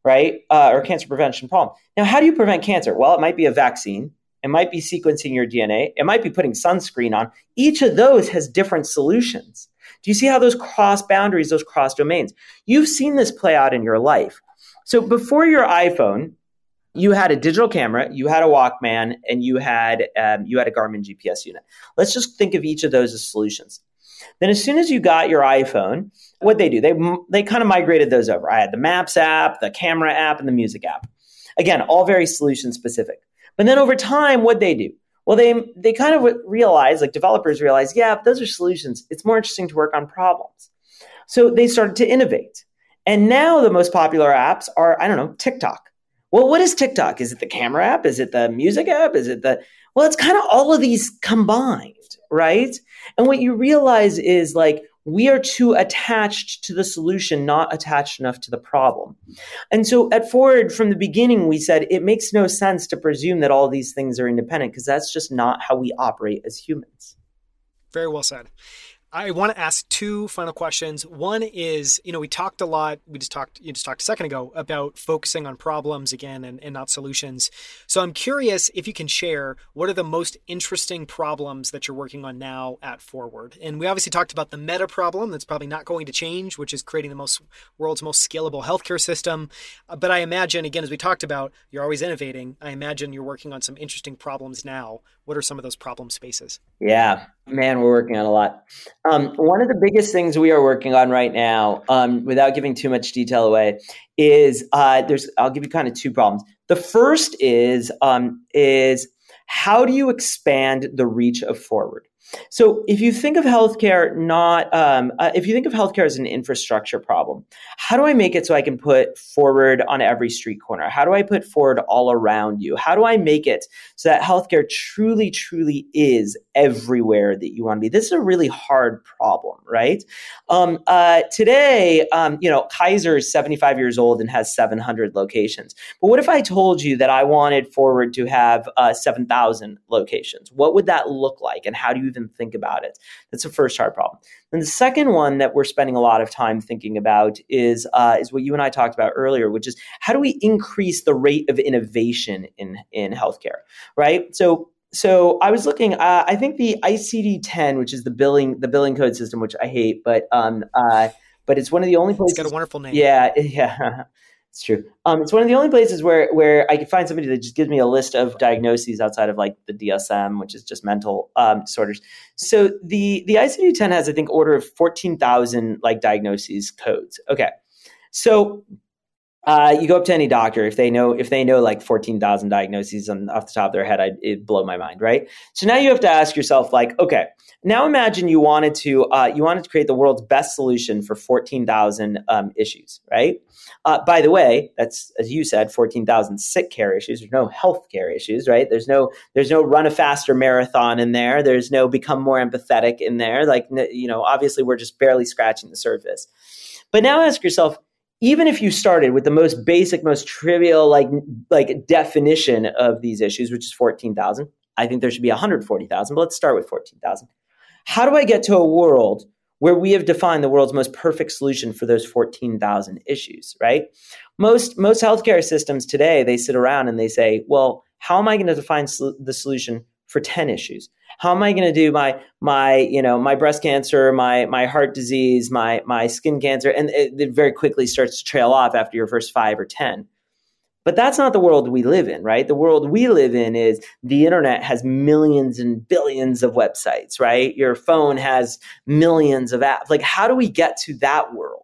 right? Uh, or cancer prevention problem. Now, how do you prevent cancer? Well, it might be a vaccine. It might be sequencing your DNA. It might be putting sunscreen on. Each of those has different solutions. Do you see how those cross boundaries, those cross domains? You've seen this play out in your life. So before your iPhone, you had a digital camera, you had a Walkman, and you had um, you had a Garmin GPS unit. Let's just think of each of those as solutions. Then, as soon as you got your iPhone, what they do they they kind of migrated those over. I had the Maps app, the camera app, and the music app. Again, all very solution specific. But then over time, what they do? Well, they they kind of realize, like developers realize, yeah, those are solutions. It's more interesting to work on problems. So they started to innovate. And now the most popular apps are, I don't know, TikTok. Well, what is TikTok? Is it the camera app? Is it the music app? Is it the, well, it's kind of all of these combined, right? And what you realize is like, we are too attached to the solution, not attached enough to the problem. And so at Forward, from the beginning, we said it makes no sense to presume that all these things are independent because that's just not how we operate as humans. Very well said. I want to ask two final questions. One is, you know, we talked a lot, we just talked, you just talked a second ago about focusing on problems again and, and not solutions. So I'm curious if you can share what are the most interesting problems that you're working on now at Forward. And we obviously talked about the meta problem that's probably not going to change, which is creating the most world's most scalable healthcare system. Uh, but I imagine, again, as we talked about, you're always innovating. I imagine you're working on some interesting problems now. What are some of those problem spaces? Yeah, man, we're working on a lot. Um, one of the biggest things we are working on right now, um, without giving too much detail away, is uh, there's. I'll give you kind of two problems. The first is um, is how do you expand the reach of forward? So if you think of healthcare not, um, uh, if you think of healthcare as an infrastructure problem, how do I make it so I can put forward on every street corner? How do I put forward all around you? How do I make it so that healthcare truly, truly is everywhere that you want to be? This is a really hard problem, right? Um, uh, today, um, you know, Kaiser is 75 years old and has 700 locations. But what if I told you that I wanted forward to have uh, 7,000 locations? What would that look like? And how do you even think about it. That's the first hard problem. And the second one that we're spending a lot of time thinking about is uh, is what you and I talked about earlier, which is how do we increase the rate of innovation in in healthcare, right? So so I was looking. Uh, I think the ICD-10, which is the billing the billing code system, which I hate, but um, uh, but it's one of the only places. It's got a wonderful name. Yeah, yeah. It's true. Um, it's one of the only places where where I can find somebody that just gives me a list of diagnoses outside of like the DSM, which is just mental um, disorders. So the the ICD-10 has, I think, order of fourteen thousand like diagnoses codes. Okay, so uh, you go up to any doctor if they know if they know like fourteen thousand diagnoses on, off the top of their head, I'd, it'd blow my mind, right? So now you have to ask yourself, like, okay, now imagine you wanted to uh, you wanted to create the world's best solution for fourteen thousand um, issues, right? Uh, by the way, that's as you said, fourteen thousand sick care issues. There's no health care issues, right? There's no there's no run a faster marathon in there. There's no become more empathetic in there. Like you know, obviously we're just barely scratching the surface. But now ask yourself even if you started with the most basic, most trivial, like like definition of these issues, which is fourteen thousand, I think there should be one hundred forty thousand. But let's start with fourteen thousand. How do I get to a world where we have defined the world's most perfect solution for those fourteen thousand issues? Right. Most most healthcare systems today they sit around and they say, well, how am I going to define the solution for ten issues? How am I going to do my my you know my breast cancer, my my heart disease, my my skin cancer, and it, it very quickly starts to trail off after your first five or ten. But that's not the world we live in, right? The world we live in is the internet has millions and billions of websites, right? Your phone has millions of apps. Like, how do we get to that world?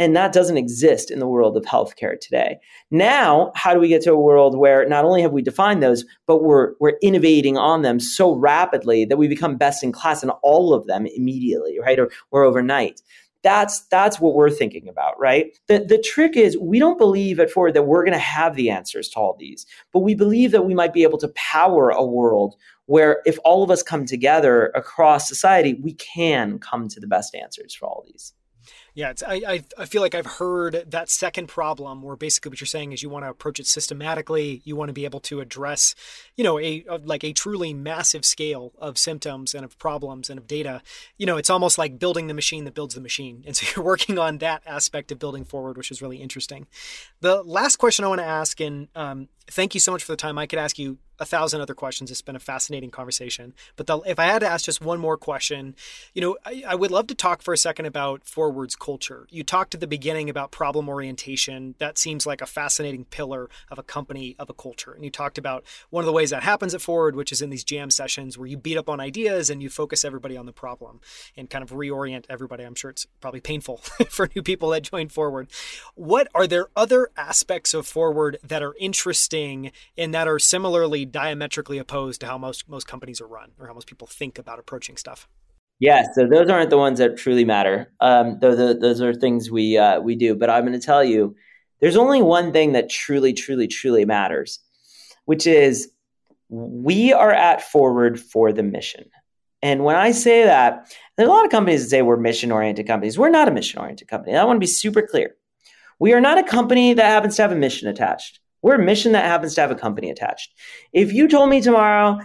And that doesn't exist in the world of healthcare today. Now, how do we get to a world where not only have we defined those, but we're, we're innovating on them so rapidly that we become best in class in all of them immediately, right? Or, or overnight. That's that's what we're thinking about, right? The the trick is we don't believe at Forward that we're going to have the answers to all these, but we believe that we might be able to power a world where if all of us come together across society, we can come to the best answers for all these. Yeah, I, I feel like I've heard that second problem where basically what you're saying is you want to approach it systematically. You want to be able to address, you know, a, a, like a truly massive scale of symptoms and of problems and of data. You know, it's almost like building the machine that builds the machine. And so you're working on that aspect of building forward, which is really interesting. The last question I want to ask, and um, thank you so much for the time. I could ask you a thousand other questions. It's been a fascinating conversation. But the, if I had to ask just one more question, you know, I, I, would love to talk for a second about Forward's culture. You talked at the beginning about problem orientation. That seems like a fascinating pillar of a company, of a culture. And you talked about one of the ways that happens at Forward, which is in these jam sessions where you beat up on ideas and you focus everybody on the problem and kind of reorient everybody. I'm sure it's probably painful for new people that join Forward. What are there other aspects of Forward that are interesting and that are similarly diametrically opposed to how most most companies are run or how most people think about approaching stuff. Yeah, so those aren't the ones that truly matter. Um, those, those are things we uh, we do. But I'm going to tell you, there's only one thing that truly, truly, truly matters, which is we are at Forward for the mission. And when I say that, there's a lot of companies that say we're mission oriented companies. We're not a mission oriented company. I want to be super clear. We are not a company that happens to have a mission attached. We're a mission that happens to have a company attached. If you told me tomorrow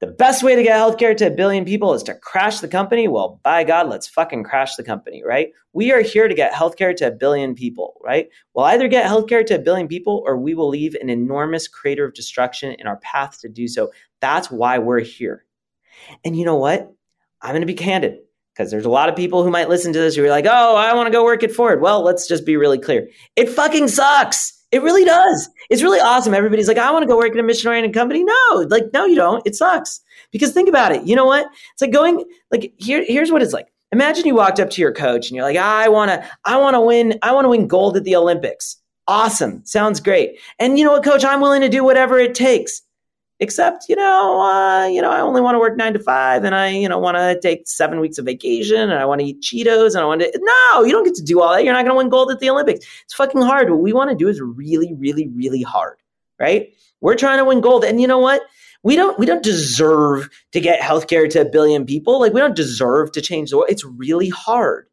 the best way to get healthcare to a billion people is to crash the company, well, by God, let's fucking crash the company, right? We are here to get healthcare to a billion people, right? We'll either get healthcare to a billion people or we will leave an enormous crater of destruction in our path to do so. That's why we're here. And you know what? I'm going to be candid because there's a lot of people who might listen to this who are like, oh, I want to go work at Forward. Well, let's just be really clear. It fucking sucks. It really does. It's really awesome. Everybody's like, I want to go work in a mission oriented company. No, like, no, you don't. It sucks. Because think about it. You know what? It's like going, like, here, here's what it's like. Imagine you walked up to your coach and you're like, I want to, I want to win, I want to win gold at the Olympics. Awesome. Sounds great. And you know what, coach? I'm willing to do whatever it takes except you know uh, you know i only want to work nine to five and i you know want to take seven weeks of vacation and i want to eat cheetos and i want to no you don't get to do all that. You're not going to win gold at the olympics. It's fucking hard. What we want to do is really really really hard right? We're trying to win gold and you know what? We don't we don't deserve to get healthcare to a billion people. Like we don't deserve to change the world. It's really hard.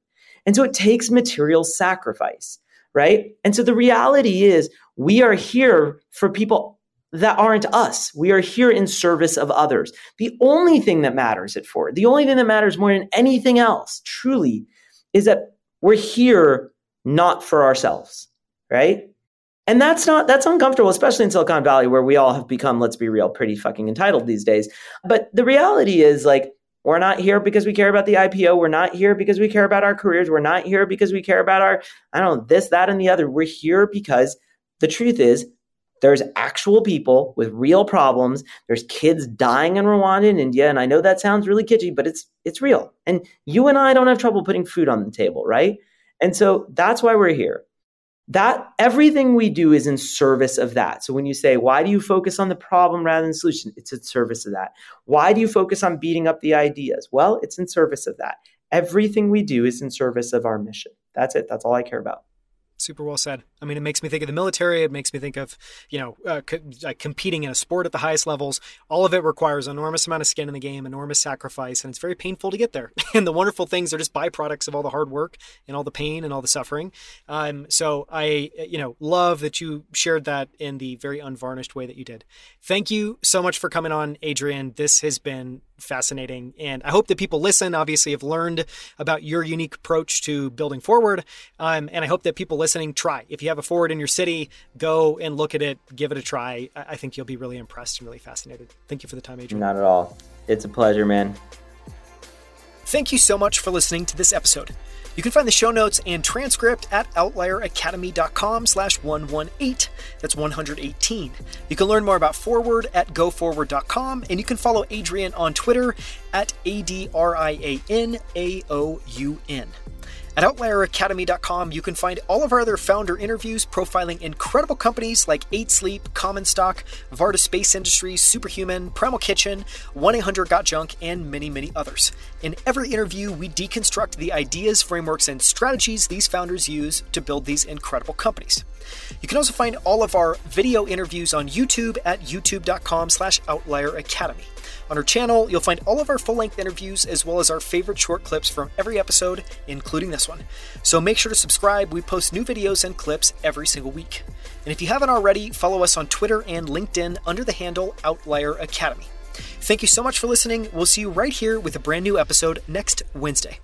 And so it takes material sacrifice right? And so the reality is we are here for people that aren't us. We are here in service of others. The only thing that matters at Forward, the only thing that matters more than anything else, truly, is that we're here not for ourselves, right? And that's not that's uncomfortable, especially in Silicon Valley, where we all have become, let's be real, pretty fucking entitled these days. But the reality is like we're not here because we care about the IPO. We're not here because we care about our careers. We're not here because we care about our, I don't know, this, that, and the other. We're here because the truth is there's actual people with real problems. There's kids dying in Rwanda and India. And I know that sounds really kitschy, but it's it's real. And you and I don't have trouble putting food on the table, right? And so that's why we're here. That everything we do is in service of that. So when you say, why do you focus on the problem rather than the solution? It's in service of that. Why do you focus on beating up the ideas? Well, it's in service of that. Everything we do is in service of our mission. That's it. That's all I care about. Super well said. I mean, it makes me think of the military. It makes me think of, you know, uh, co- like competing in a sport at the highest levels. All of it requires enormous amount of skin in the game, enormous sacrifice, and it's very painful to get there. and the wonderful things are just byproducts of all the hard work and all the pain and all the suffering. Um, so I, you know, love that you shared that in the very unvarnished way that you did. Thank you so much for coming on, Adrian. This has been fascinating. And I hope that people listen, obviously, have learned about your unique approach to building forward. Um, and I hope that people listening try. If you have a forward in your city, go and look at it, give it a try. I think you'll be really impressed and really fascinated. Thank you for the time, Adrian. Not at all. It's a pleasure, man. Thank you so much for listening to this episode. You can find the show notes and transcript at outlieracademy.com slash 118. That's 118. You can learn more about Forward at goforward.com, and you can follow Adrian on Twitter at A-D-R-I-A-N-A-O-U-N. At OutlierAcademy.com, you can find all of our other founder interviews profiling incredible companies like 8 Sleep, Common Stock, Varda Space Industries, Superhuman, Primal Kitchen, 1 800 Got Junk, and many, many others. In every interview, we deconstruct the ideas, frameworks, and strategies these founders use to build these incredible companies. You can also find all of our video interviews on YouTube at youtube.com slash outlieracademy. On our channel, you'll find all of our full length interviews as well as our favorite short clips from every episode, including this one. So make sure to subscribe. We post new videos and clips every single week. And if you haven't already, follow us on Twitter and LinkedIn under the handle Outlier Academy. Thank you so much for listening. We'll see you right here with a brand new episode next Wednesday.